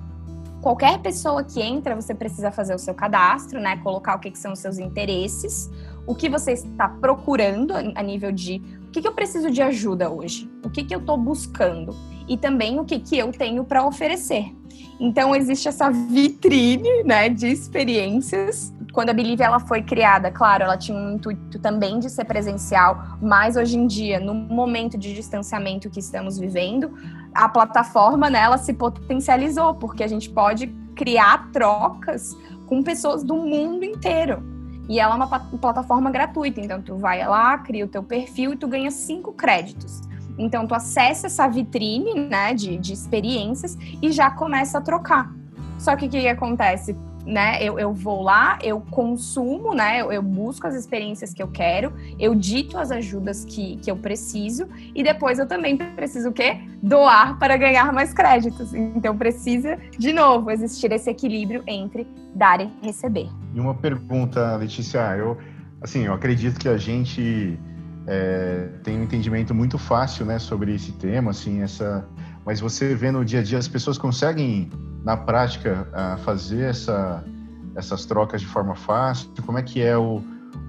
qualquer pessoa que entra, você precisa fazer o seu cadastro, né? Colocar o que, que são os seus interesses, o que você está procurando a nível de o que, que eu preciso de ajuda hoje, o que, que eu estou buscando e também o que, que eu tenho para oferecer. Então existe essa vitrine, né, de experiências. Quando a Believe ela foi criada, claro, ela tinha um intuito também de ser presencial, mas hoje em dia, no momento de distanciamento que estamos vivendo, a plataforma, né, ela se potencializou, porque a gente pode criar trocas com pessoas do mundo inteiro. E ela é uma plataforma gratuita, então tu vai lá, cria o teu perfil e tu ganha cinco créditos. Então, tu acessa essa vitrine né, de, de experiências e já começa a trocar. Só que o que, que acontece? Né, eu, eu vou lá, eu consumo, né, eu, eu, busco as experiências que eu quero, eu dito as ajudas que, que eu preciso e depois eu também preciso o quê? Doar para ganhar mais créditos. Então precisa, de novo, existir esse equilíbrio entre dar e receber. E uma pergunta, Letícia, eu, assim, eu acredito que a gente é, tem um entendimento muito fácil, né, sobre esse tema, assim, essa. Mas você vê no dia a dia as pessoas conseguem na prática fazer essa, essas trocas de forma fácil. Como é que é o,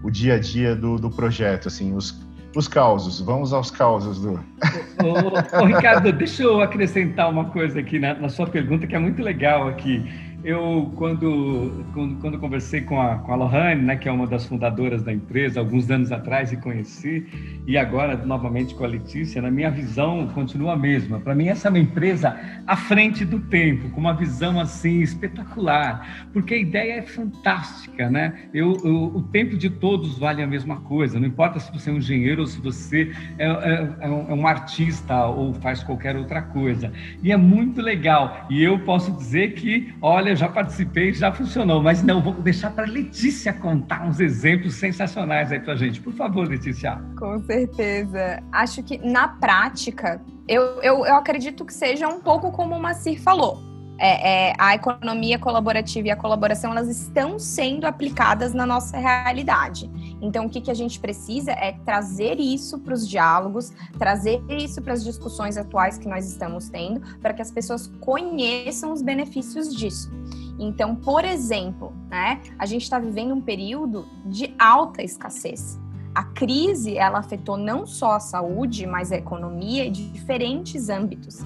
o dia a dia do, do projeto, assim, os os causos, vamos aos causos do. Ô, ô, ô, Ricardo, deixa eu acrescentar uma coisa aqui na, na sua pergunta que é muito legal aqui. Eu, quando, quando, quando, conversei com a, com a Lohane, né, que é uma das fundadoras da empresa, alguns anos atrás, e conheci, e agora novamente com a Letícia, na minha visão continua a mesma. Para mim, essa é uma empresa à frente do tempo, com uma visão assim espetacular, porque a ideia é fantástica, né? Eu, eu, o tempo de todos vale a mesma coisa, não importa se você é um engenheiro ou se você é, é, é, um, é artista ou faz qualquer outra coisa. E é muito legal. E eu posso dizer que, olha, olha, já participei, já funcionou, mas não, vou deixar para Letícia contar uns exemplos sensacionais aí para gente. Por favor, Letícia. Com certeza. Acho que na prática, eu, eu, eu acredito que seja um pouco como o Macir falou é, é, a economia colaborativa e a colaboração elas estão sendo aplicadas na nossa realidade. Então, o que, que a gente precisa é trazer isso para os diálogos, trazer isso para as discussões atuais que nós estamos tendo, para que as pessoas conheçam os benefícios disso. Então, por exemplo, né, a gente está vivendo um período de alta escassez. A crise ela afetou não só a saúde, mas a economia de diferentes âmbitos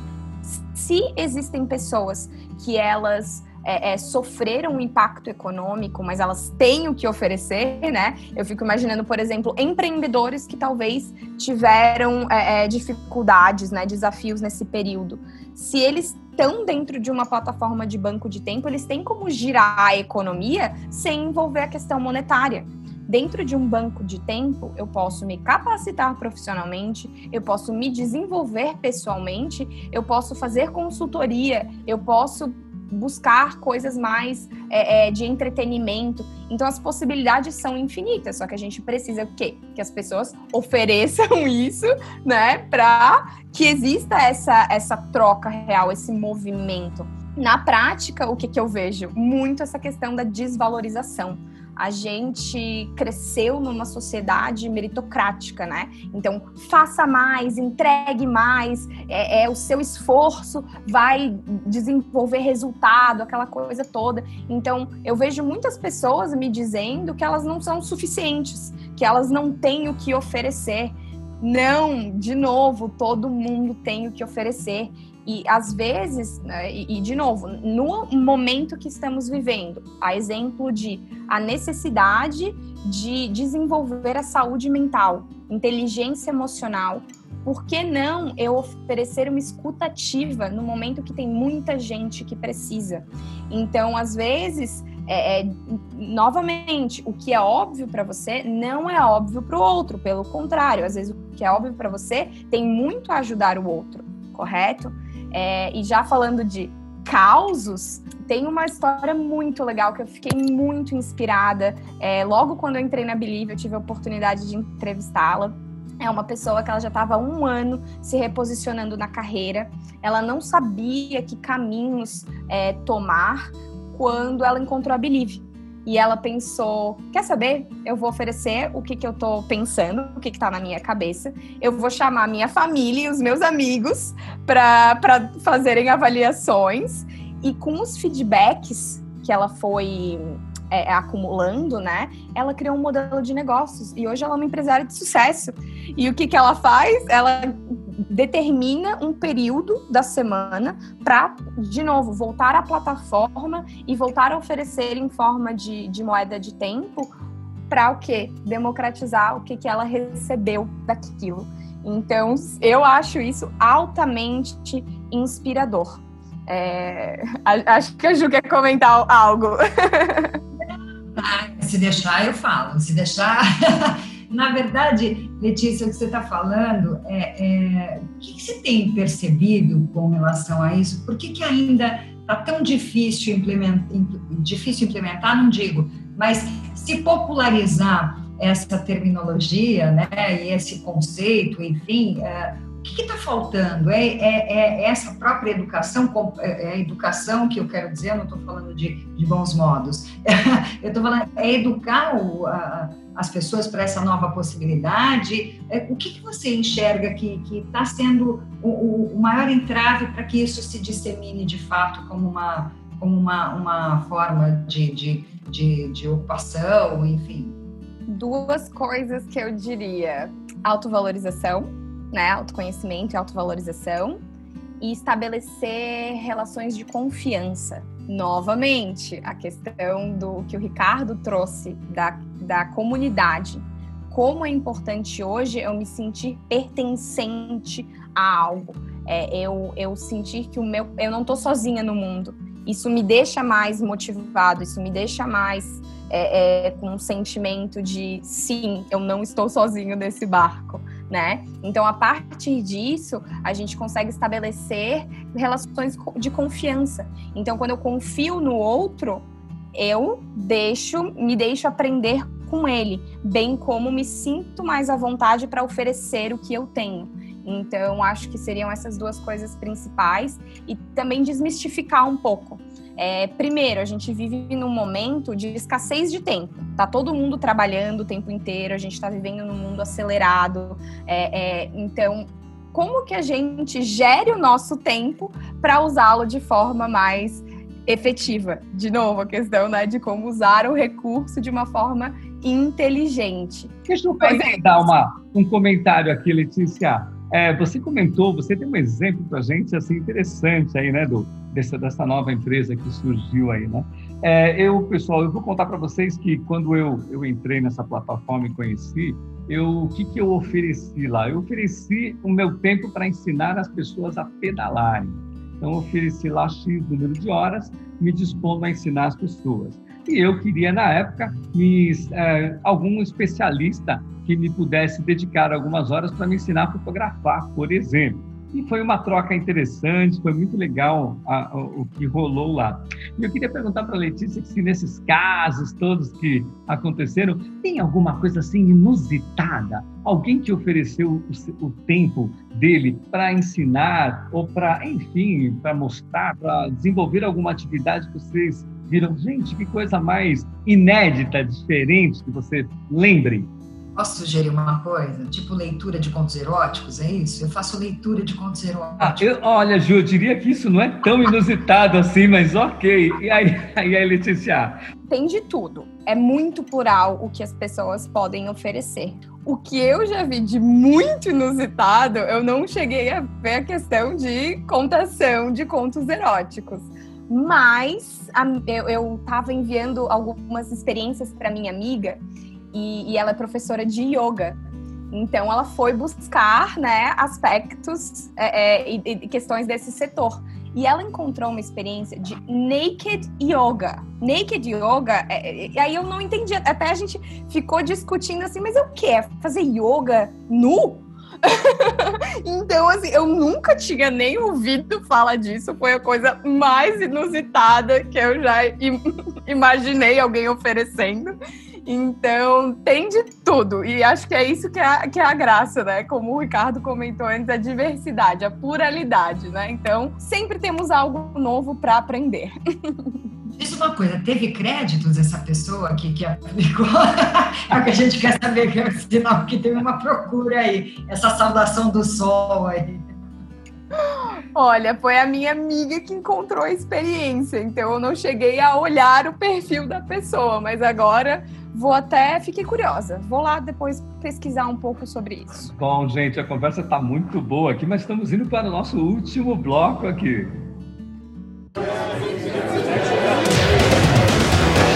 se existem pessoas que elas é, é, sofreram um impacto econômico, mas elas têm o que oferecer, né? Eu fico imaginando, por exemplo, empreendedores que talvez tiveram é, é dificuldades, né, desafios nesse período. Se eles estão dentro de uma plataforma de banco de tempo, eles têm como girar a economia sem envolver a questão monetária. Dentro de um banco de tempo, eu posso me capacitar profissionalmente, eu posso me desenvolver pessoalmente, eu posso fazer consultoria, eu posso buscar coisas mais é, é, de entretenimento. Então as possibilidades são infinitas, só que a gente precisa o quê? Que as pessoas ofereçam isso, né, para que exista essa essa troca real, esse movimento. Na prática, o que, que eu vejo? Muito essa questão da desvalorização a gente cresceu numa sociedade meritocrática, né? Então, faça mais, entregue mais, é, é, o seu esforço vai desenvolver resultado, aquela coisa toda. Então, eu vejo muitas pessoas me dizendo que elas não são suficientes, que elas não têm o que oferecer. Não, de novo, todo mundo tem o que oferecer. E às vezes, né, e, e, de novo, no momento que estamos vivendo, a exemplo de a necessidade de desenvolver a saúde mental, inteligência emocional, por que não eu oferecer uma escuta ativa no momento que tem muita gente que precisa? Então, às vezes, é, é, novamente, o que é óbvio para você não é óbvio para o outro, pelo contrário, às vezes o que é óbvio para você tem muito a ajudar o outro, correto? É, e já falando de causos, tem uma história muito legal que eu fiquei muito inspirada. É, logo quando eu entrei na Believe, eu tive a oportunidade de entrevistá-la. É uma pessoa que ela já estava um ano se reposicionando na carreira. Ela não sabia que caminhos é, tomar quando ela encontrou a Believe e ela pensou: quer saber? Eu vou oferecer o que, que eu tô pensando, o que, que tá na minha cabeça. Eu vou chamar minha família e os meus amigos para fazerem avaliações. E com os feedbacks que ela foi é, acumulando, né? Ela criou um modelo de negócios e hoje ela é uma empresária de sucesso. E o que, que ela faz? Ela determina um período da semana para, de novo, voltar à plataforma e voltar a oferecer em forma de, de moeda de tempo para o quê? Democratizar o que, que ela recebeu daquilo. Então, eu acho isso altamente inspirador. É, acho que a Ju quer comentar algo. Ah, se deixar, eu falo. Se deixar. Na verdade, Letícia, o que você está falando é, é, o que, que você tem percebido com relação a isso? Por que, que ainda está tão difícil implementar, difícil implementar, não digo, mas se popularizar essa terminologia, né, e esse conceito, enfim, é, o que está faltando? É, é, é, essa própria educação, é, é educação que eu quero dizer, eu não estou falando de, de, bons modos, eu estou falando, é educar o, a, as pessoas para essa nova possibilidade? É, o que, que você enxerga que está sendo o, o, maior entrave para que isso se dissemine de fato como uma, como uma, uma forma de, de, de, de ocupação, enfim? Duas coisas que eu diria: autovalorização, né? autoconhecimento e autovalorização, e estabelecer relações de confiança novamente a questão do que o Ricardo trouxe da, da comunidade. Como é importante hoje eu me sentir pertencente a algo. É, eu, eu sentir que o meu. Eu não estou sozinha no mundo. Isso me deixa mais motivado, isso me deixa mais é, é, com um sentimento de sim, eu não estou sozinho nesse barco né? Então, a partir disso, a gente consegue estabelecer relações de confiança. Então, quando eu confio no outro, eu deixo, me deixo aprender com ele, bem como me sinto mais à vontade para oferecer o que eu tenho. Então, acho que seriam essas duas coisas principais e também desmistificar um pouco. É, primeiro, a gente vive num momento de escassez de tempo. Tá todo mundo trabalhando o tempo inteiro, a gente está vivendo num mundo acelerado. É, é, então, como que a gente gere o nosso tempo para usá-lo de forma mais efetiva? De novo, a questão né, de como usar o recurso de uma forma inteligente. Deixa eu dar uma, um comentário aqui, Letícia. É, você comentou, você tem um exemplo para a gente assim interessante aí, né, do dessa, dessa nova empresa que surgiu aí, né? É, eu, pessoal, eu vou contar para vocês que quando eu, eu entrei nessa plataforma e conheci, eu, o que, que eu ofereci lá? Eu ofereci o meu tempo para ensinar as pessoas a pedalarem. Então, ofereci lá X número de horas, me dispondo a ensinar as pessoas. E eu queria, na época, me, é, algum especialista que me pudesse dedicar algumas horas para me ensinar a fotografar, por exemplo. E foi uma troca interessante, foi muito legal a, a, o que rolou lá. E eu queria perguntar para a Letícia se nesses casos todos que aconteceram, tem alguma coisa assim inusitada? Alguém que ofereceu o, o tempo dele para ensinar ou para, enfim, para mostrar, para desenvolver alguma atividade que vocês viram, gente, que coisa mais inédita, diferente que você lembre? Posso sugerir uma coisa? Tipo leitura de contos eróticos, é isso? Eu faço leitura de contos eróticos. Ah, eu, olha, Ju, eu diria que isso não é tão inusitado assim, mas ok. E aí, aí, Letícia? Tem de tudo. É muito plural o que as pessoas podem oferecer. O que eu já vi de muito inusitado, eu não cheguei a ver a questão de contação de contos eróticos. Mas a, eu estava enviando algumas experiências para minha amiga e, e ela é professora de yoga. Então, ela foi buscar né, aspectos é, é, e, questões desse setor. E ela encontrou uma experiência de naked yoga. Naked yoga, é, é, e aí eu não entendi. Até a gente ficou discutindo assim, mas o que? É fazer yoga nu? então, assim, eu nunca tinha nem ouvido falar disso. Foi a coisa mais inusitada que eu já imaginei alguém oferecendo. Então, tem de tudo. E acho que é isso que é, que é a graça, né? Como o Ricardo comentou antes, a diversidade, a pluralidade, né? Então, sempre temos algo novo para aprender. Diz uma coisa, teve créditos essa pessoa que, que aplicou? é o que a gente quer saber, que é o sinal que teve uma procura aí, essa saudação do sol aí. Olha, foi a minha amiga que encontrou a experiência, então eu não cheguei a olhar o perfil da pessoa, mas agora Vou até, fiquei curiosa. Vou lá depois pesquisar um pouco sobre isso. Bom, gente, a conversa está muito boa aqui, mas estamos indo para o nosso último bloco aqui.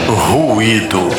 Ruído.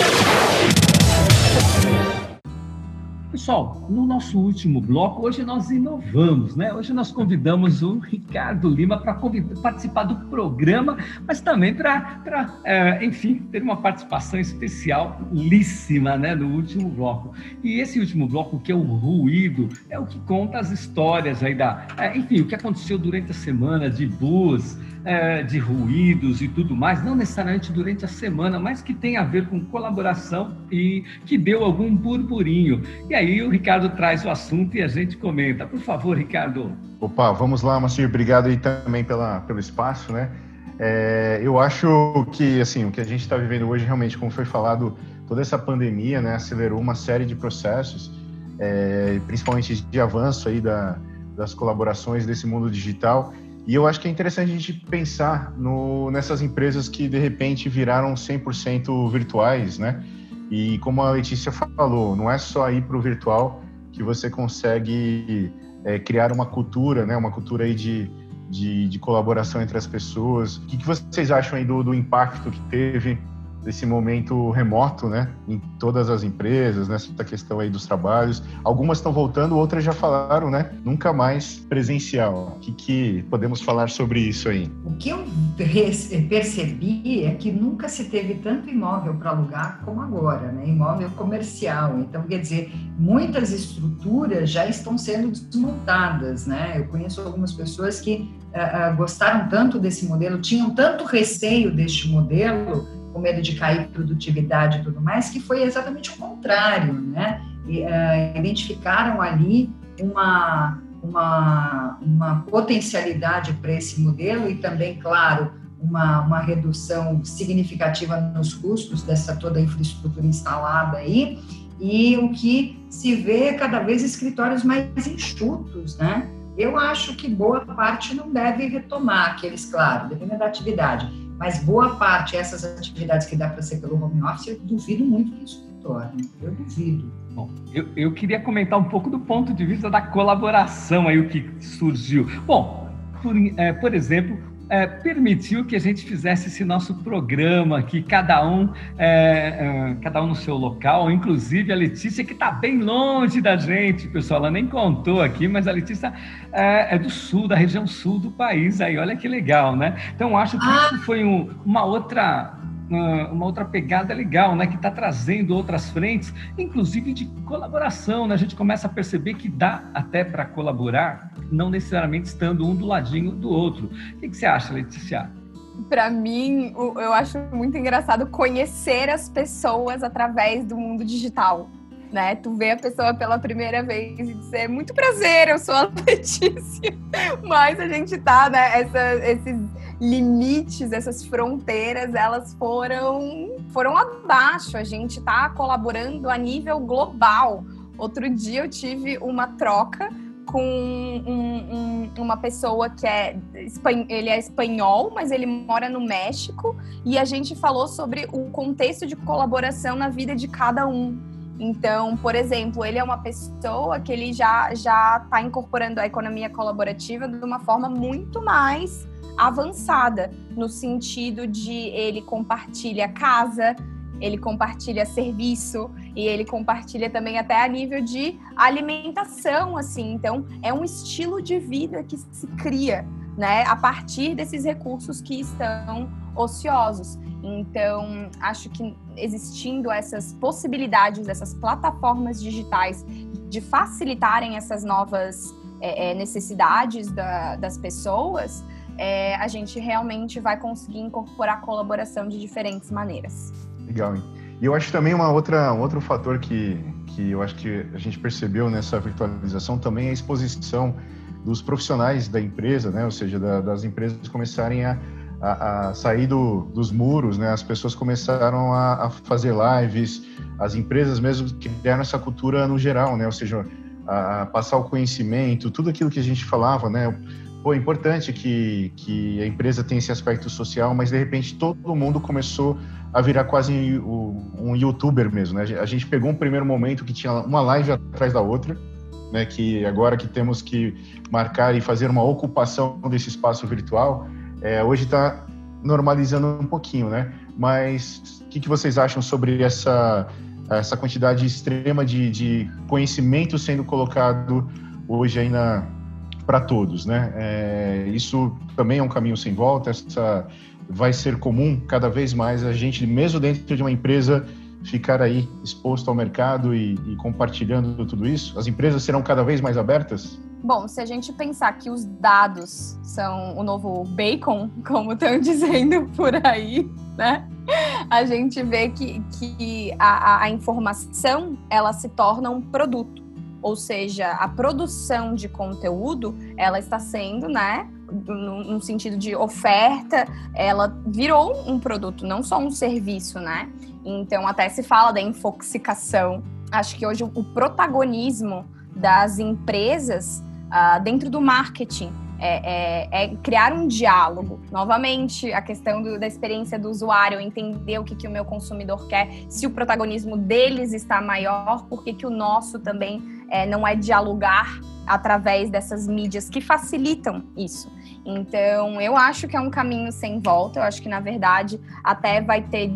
Pessoal, no nosso último bloco, hoje nós inovamos, né? Hoje nós convidamos o Ricardo Lima para participar do programa, mas também para, é, enfim, ter uma participação especial, líssima, né? No último bloco. E esse último bloco, que é o ruído, é o que conta as histórias aí da. É, enfim, o que aconteceu durante a semana de bus, é, de ruídos e tudo mais, não necessariamente durante a semana, mas que tem a ver com colaboração e que deu algum burburinho. E aí o Ricardo traz o assunto e a gente comenta. Por favor, Ricardo. Opa, vamos lá, Macir. Obrigado aí também pela, pelo espaço, né? É, eu acho que assim o que a gente está vivendo hoje realmente, como foi falado, toda essa pandemia, né, acelerou uma série de processos, é, principalmente de avanço aí da, das colaborações desse mundo digital. E eu acho que é interessante a gente pensar no, nessas empresas que de repente viraram 100% virtuais, né? E como a Letícia falou, não é só ir para o virtual que você consegue é, criar uma cultura, né? Uma cultura aí de, de, de, colaboração entre as pessoas. O que, que vocês acham aí do, do impacto que teve desse momento remoto, né, em todas as empresas, nessa questão aí dos trabalhos. Algumas estão voltando, outras já falaram, né, nunca mais presencial. O que, que podemos falar sobre isso aí? O que eu percebi é que nunca se teve tanto imóvel para alugar como agora, né, imóvel comercial. Então, quer dizer, muitas estruturas já estão sendo desmontadas, né. Eu conheço algumas pessoas que uh, uh, gostaram tanto desse modelo, tinham tanto receio deste modelo com medo de cair produtividade e tudo mais, que foi exatamente o contrário, né? E, uh, identificaram ali uma, uma, uma potencialidade para esse modelo e também, claro, uma, uma redução significativa nos custos dessa toda a infraestrutura instalada aí, e o que se vê cada vez escritórios mais enxutos, né? Eu acho que boa parte não deve retomar aqueles, claro, dependendo da atividade, mas boa parte dessas atividades que dá para ser pelo home office, eu duvido muito que isso tornam. Eu duvido. Bom, eu, eu queria comentar um pouco do ponto de vista da colaboração aí, o que surgiu. Bom, por, é, por exemplo, é, permitiu que a gente fizesse esse nosso programa aqui, cada um, é, é, cada um no seu local, inclusive a Letícia, que está bem longe da gente, pessoal, ela nem contou aqui, mas a Letícia é, é do sul, da região sul do país, aí olha que legal, né? Então, acho que ah. isso foi um, uma outra uma outra pegada legal, né, que está trazendo outras frentes, inclusive de colaboração. Né? A gente começa a perceber que dá até para colaborar, não necessariamente estando um do ladinho do outro. O que, que você acha, Letícia? Para mim, eu acho muito engraçado conhecer as pessoas através do mundo digital. Né? Tu vê a pessoa pela primeira vez e dizer muito prazer, eu sou a Letícia. Mas a gente tá, né? Essa, esses limites, essas fronteiras, elas foram, foram abaixo. A gente está colaborando a nível global. Outro dia eu tive uma troca com um, um, uma pessoa que é ele é espanhol, mas ele mora no México e a gente falou sobre o contexto de colaboração na vida de cada um. Então, por exemplo, ele é uma pessoa que ele já já está incorporando a economia colaborativa de uma forma muito mais avançada, no sentido de ele compartilha casa, ele compartilha serviço e ele compartilha também até a nível de alimentação, assim. Então, é um estilo de vida que se cria, né, a partir desses recursos que estão ociosos. Então, acho que existindo essas possibilidades, essas plataformas digitais de facilitarem essas novas é, necessidades da, das pessoas, é, a gente realmente vai conseguir incorporar colaboração de diferentes maneiras. Legal, hein? E eu acho também uma outra, um outro fator que, que eu acho que a gente percebeu nessa virtualização também é a exposição dos profissionais da empresa, né? Ou seja, da, das empresas começarem a, a, a sair do, dos muros, né? As pessoas começaram a, a, fazer lives, as empresas mesmo criaram essa cultura no geral, né? Ou seja, a, passar o conhecimento, tudo aquilo que a gente falava, né? pô, é importante que, que a empresa tenha esse aspecto social, mas de repente todo mundo começou a virar quase um youtuber mesmo, né? A gente pegou um primeiro momento que tinha uma live atrás da outra, né? Que agora que temos que marcar e fazer uma ocupação desse espaço virtual, é, hoje está normalizando um pouquinho, né? Mas o que, que vocês acham sobre essa essa quantidade extrema de, de conhecimento sendo colocado hoje aí na, para todos, né? É, isso também é um caminho sem volta. Essa vai ser comum cada vez mais a gente, mesmo dentro de uma empresa, ficar aí exposto ao mercado e, e compartilhando tudo isso. As empresas serão cada vez mais abertas. Bom, se a gente pensar que os dados são o novo bacon, como estão dizendo por aí, né? A gente vê que, que a, a informação ela se torna um produto ou seja, a produção de conteúdo, ela está sendo, né, no, sentido de oferta, ela virou um produto, não só um serviço, né? Então, até se fala da infoxicação. Acho que hoje o protagonismo das empresas uh, dentro do marketing é, é, é, criar um diálogo. Novamente, a questão do, da experiência do usuário, entender o que, que o meu consumidor quer, se o protagonismo deles está maior, por que, que o nosso também é, não é dialogar através dessas mídias que facilitam isso. Então, eu acho que é um caminho sem volta. Eu acho que, na verdade, até vai ter,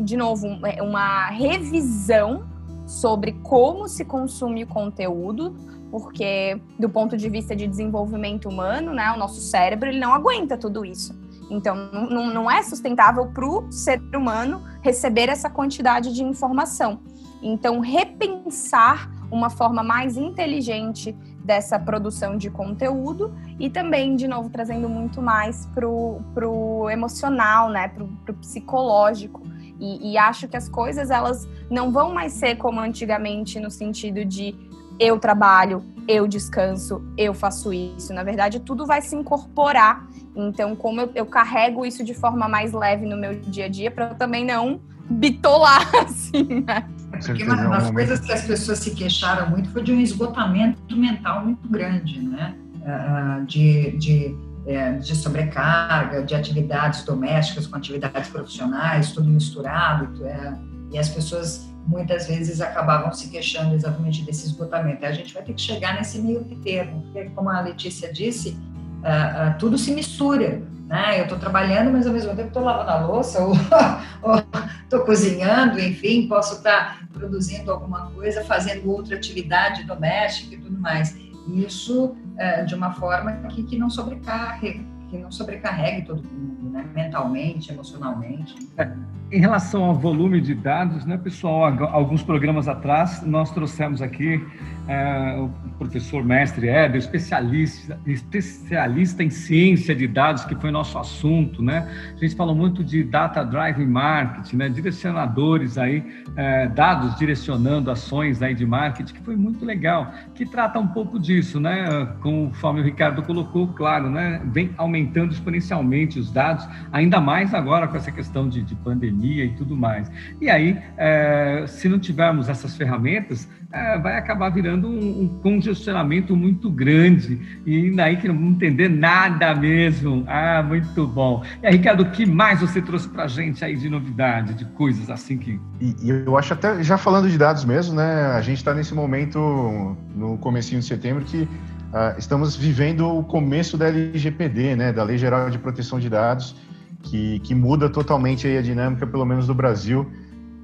de novo, é, uma revisão sobre como se consome o conteúdo, porque do ponto de vista de desenvolvimento humano, né, o nosso cérebro ele não aguenta tudo isso. Então, não, não é sustentável para o ser humano receber essa quantidade de informação. Então, repensar uma forma mais inteligente dessa produção de conteúdo e também, de novo, trazendo muito mais para o emocional, né, para o psicológico. E, e acho que as coisas elas não vão mais ser como antigamente no sentido de eu trabalho, eu descanso, eu faço isso. Na verdade, tudo vai se incorporar. Então, como eu, eu carrego isso de forma mais leve no meu dia a dia, para eu também não bitolar, assim, né? Porque uma das coisas que as pessoas se queixaram muito foi de um esgotamento mental muito grande, né? Ah, de, de, é, de sobrecarga, de atividades domésticas com atividades profissionais, tudo misturado. É, e as pessoas muitas vezes acabavam se queixando exatamente desse esgotamento. A gente vai ter que chegar nesse meio termo, porque, como a Letícia disse, uh, uh, tudo se mistura. Né? Eu estou trabalhando, mas ao mesmo tempo estou lavando a louça ou estou cozinhando, enfim, posso estar tá produzindo alguma coisa, fazendo outra atividade doméstica e tudo mais. Isso uh, de uma forma que, que não sobrecarregue, que não sobrecarregue todo mundo, né? mentalmente, emocionalmente. Em relação ao volume de dados, né, pessoal, alguns programas atrás nós trouxemos aqui é, o professor mestre Éder, especialista, especialista em ciência de dados, que foi nosso assunto, né? A gente falou muito de data driven marketing, né? Direcionadores aí, é, dados direcionando ações aí de marketing, que foi muito legal, que trata um pouco disso, né? Conforme o Ricardo colocou, claro, né? Vem aumentando exponencialmente os dados, ainda mais agora com essa questão de, de pandemia e tudo mais. E aí, é, se não tivermos essas ferramentas, é, vai acabar virando um, um, congestionamento muito grande e daí que não vamos entender nada mesmo. Ah, muito bom. E aí, Ricardo, o que mais você trouxe para a gente aí de novidade, de coisas assim que... E, e, eu acho até, já falando de dados mesmo, né, a gente está nesse momento, no comecinho de setembro, que uh, estamos vivendo o começo da LGPD, né, da Lei Geral de Proteção de Dados, que, que muda totalmente a dinâmica, pelo menos do Brasil,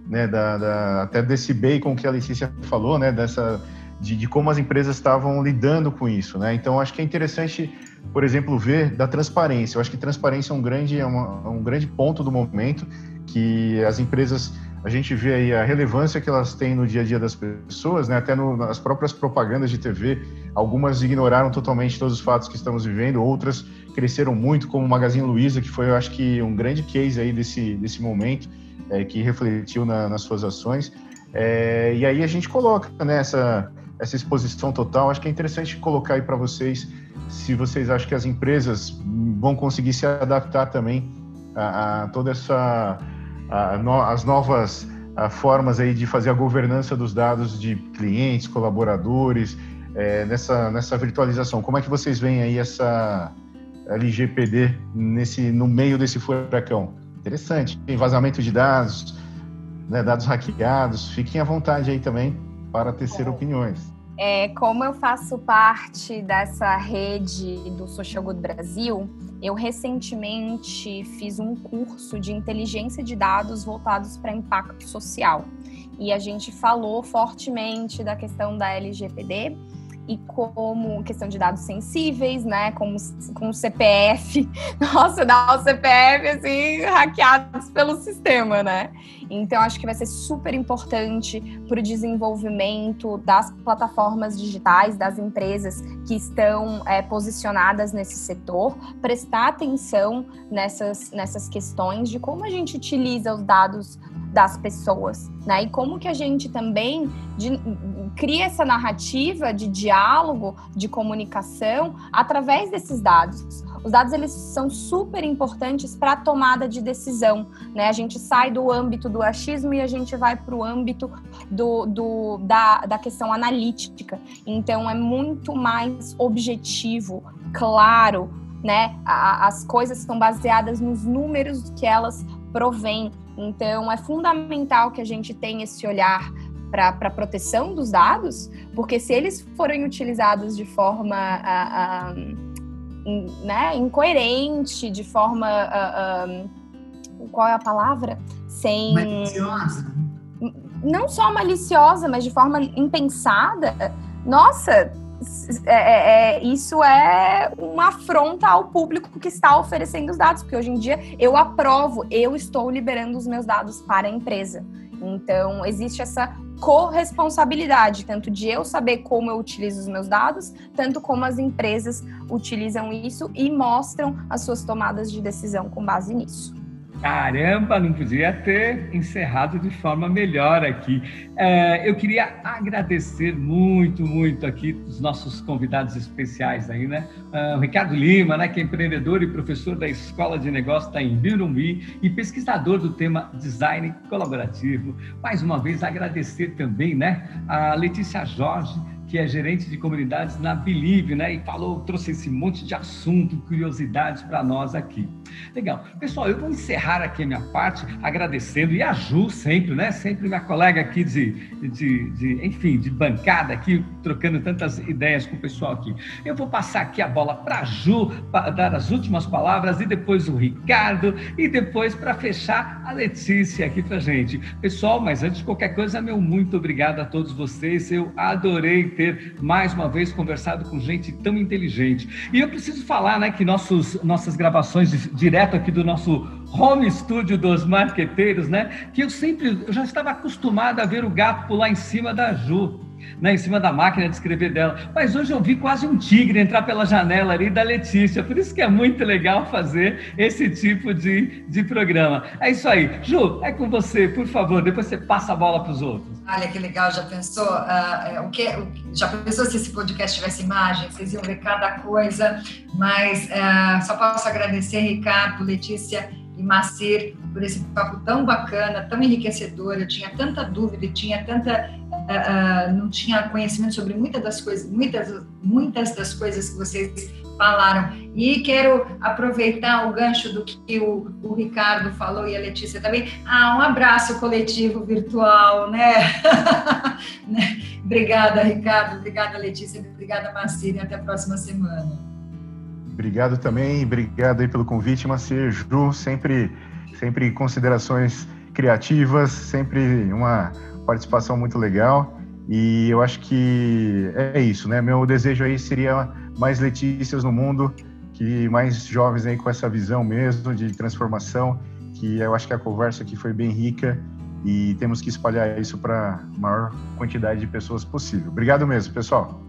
né, da, da, até desse bacon que a Letícia falou, né, dessa, de, de, como as empresas estavam lidando com isso, né? Então, acho que é interessante, por exemplo, ver da transparência. Eu acho que transparência é um grande, é uma, é um grande ponto do momento que as empresas, a gente vê aí a relevância que elas têm no dia a dia das pessoas, né? Até no, nas próprias propagandas de TV, algumas ignoraram totalmente todos os fatos que estamos vivendo, outras cresceram muito, como o Magazine Luiza, que foi, eu acho que, um grande case aí desse, desse momento é, que refletiu na, nas suas ações. É, e aí a gente coloca né, essa, essa exposição total. Acho que é interessante colocar aí para vocês se vocês acham que as empresas vão conseguir se adaptar também a, a toda essa a, no, as novas a, formas aí de fazer a governança dos dados de clientes, colaboradores é, nessa nessa virtualização. Como é que vocês veem aí essa LGPD nesse no meio desse furacão? Interessante. Tem vazamento de dados, né, dados hackeados. Fiquem à vontade aí também para tecer é. opiniões. É, como eu faço parte dessa rede do Social Good Brasil, eu recentemente fiz um curso de inteligência de dados voltados para impacto social. E a gente falou fortemente da questão da LGPD e como questão de dados sensíveis, né, como com o CPF, nossa, dá o CPF assim hackeados pelo sistema, né? Então acho que vai ser super importante para o desenvolvimento das plataformas digitais, das empresas que estão é, posicionadas nesse setor, prestar atenção nessas nessas questões de como a gente utiliza os dados das pessoas, né? E como que a gente também de, cria essa narrativa de diálogo, de comunicação através desses dados. Os dados eles são super importantes para a tomada de decisão, né? A gente sai do âmbito do achismo e a gente vai para o âmbito do, do, da, da questão analítica. Então é muito mais objetivo, claro, né? as coisas estão baseadas nos números que elas provém. Então, é fundamental que a gente tenha esse olhar para a proteção dos dados, porque se eles forem utilizados de forma uh, uh, né, incoerente, de forma. Uh, qual é a palavra? Sem. Maliciosa. Não só maliciosa, mas de forma impensada. Nossa, é, é, é, isso é uma afronta ao público que está oferecendo os dados, porque hoje em dia eu aprovo, eu estou liberando os meus dados para a empresa. Então, existe essa corresponsabilidade, tanto de eu saber como eu utilizo os meus dados, tanto como as empresas utilizam isso e mostram as suas tomadas de decisão com base nisso. Caramba, não podia ter encerrado de forma melhor aqui. É, eu queria agradecer muito, muito aqui os nossos convidados especiais aí, né? Uh, Ricardo Lima, né, que é empreendedor e professor da Escola de Negócios da Imbirumbi e pesquisador do tema design colaborativo. Mais uma vez agradecer também, né, a Letícia Jorge, que é gerente de comunidades na Believe, né? E falou, trouxe esse monte de assunto, curiosidades para nós aqui. Legal. Pessoal, eu vou encerrar aqui a minha parte agradecendo, e a Ju sempre, né? Sempre minha colega aqui de, de, de, enfim, de bancada aqui, trocando tantas ideias com o pessoal aqui. Eu vou passar aqui a bola para a Ju, para dar as últimas palavras, e depois o Ricardo, e depois para fechar a Letícia aqui para gente. Pessoal, mas antes de qualquer coisa, meu muito obrigado a todos vocês. Eu adorei ter mais uma vez conversado com gente tão inteligente. E eu preciso falar, né, que nossos, nossas gravações direto direto aqui do nosso home studio dos marqueteiros, né? Que eu sempre, eu já estava acostumado a ver o gato pular em cima da Ju, né? Em cima da máquina de escrever dela. Mas hoje eu vi quase um tigre entrar pela janela ali da Letícia. Por isso que é muito legal fazer esse tipo de, de programa. É isso aí. Ju, é com você, por favor. Depois você passa a bola para os outros. Olha que legal, já pensou? Uh, o que, já pensou se esse podcast tivesse imagem? Vocês iam ver cada coisa, mas uh, só posso agradecer, Ricardo, Letícia e Macir, por esse papo tão bacana, tão enriquecedor. Eu tinha tanta dúvida, tinha tanta. Uh, não tinha conhecimento sobre muitas das coisas, muitas, muitas das coisas que vocês falaram. E quero aproveitar o gancho do que o, o, Ricardo falou e a Letícia também. Ah, um abraço coletivo virtual, né? né? obrigada, Ricardo. Obrigada, Letícia. Obrigada, Marcília. Até a próxima semana. Obrigado também. Obrigado aí pelo convite, Marcília. Ju, sempre, sempre considerações criativas, sempre uma participação muito legal. E eu acho que é isso, né? Meu desejo aí seria mais Letícias no mundo, que mais jovens aí com essa visão mesmo de transformação, que eu acho que a conversa aqui foi bem rica e temos que espalhar isso para a maior quantidade de pessoas possível. Obrigado mesmo, pessoal.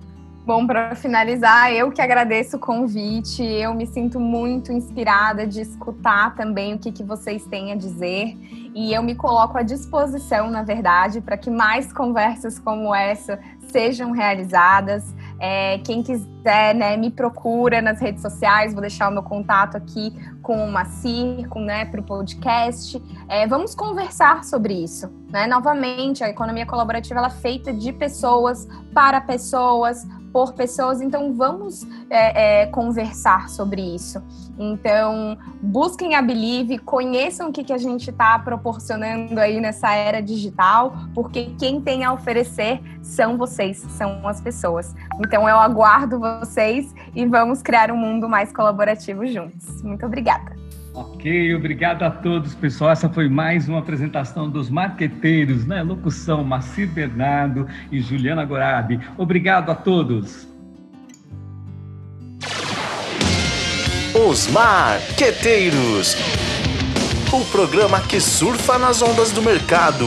Bom, para finalizar, eu que agradeço o convite. Eu me sinto muito inspirada de escutar também o que, que vocês têm a dizer. E eu me coloco à disposição, na verdade, para que mais conversas como essa sejam realizadas. É, quem quiser, né, me procura nas redes sociais, vou deixar o meu contato aqui com o Macir, com, né, para o podcast. É, vamos conversar sobre isso. Né? Novamente, a economia colaborativa é feita de pessoas, para pessoas, por pessoas, então vamos é, é, conversar sobre isso. Então, busquem a Believe, conheçam o que, que a gente está proporcionando aí nessa era digital, porque quem tem a oferecer são vocês, são as pessoas. Então, eu aguardo vocês e vamos criar um mundo mais colaborativo juntos. Muito obrigada. Ok, obrigado a todos, pessoal. Essa foi mais uma apresentação dos marqueteiros, né? Locução Macir Bernardo e Juliana Gorabi. Obrigado a todos. Os Marqueteiros o programa que surfa nas ondas do mercado.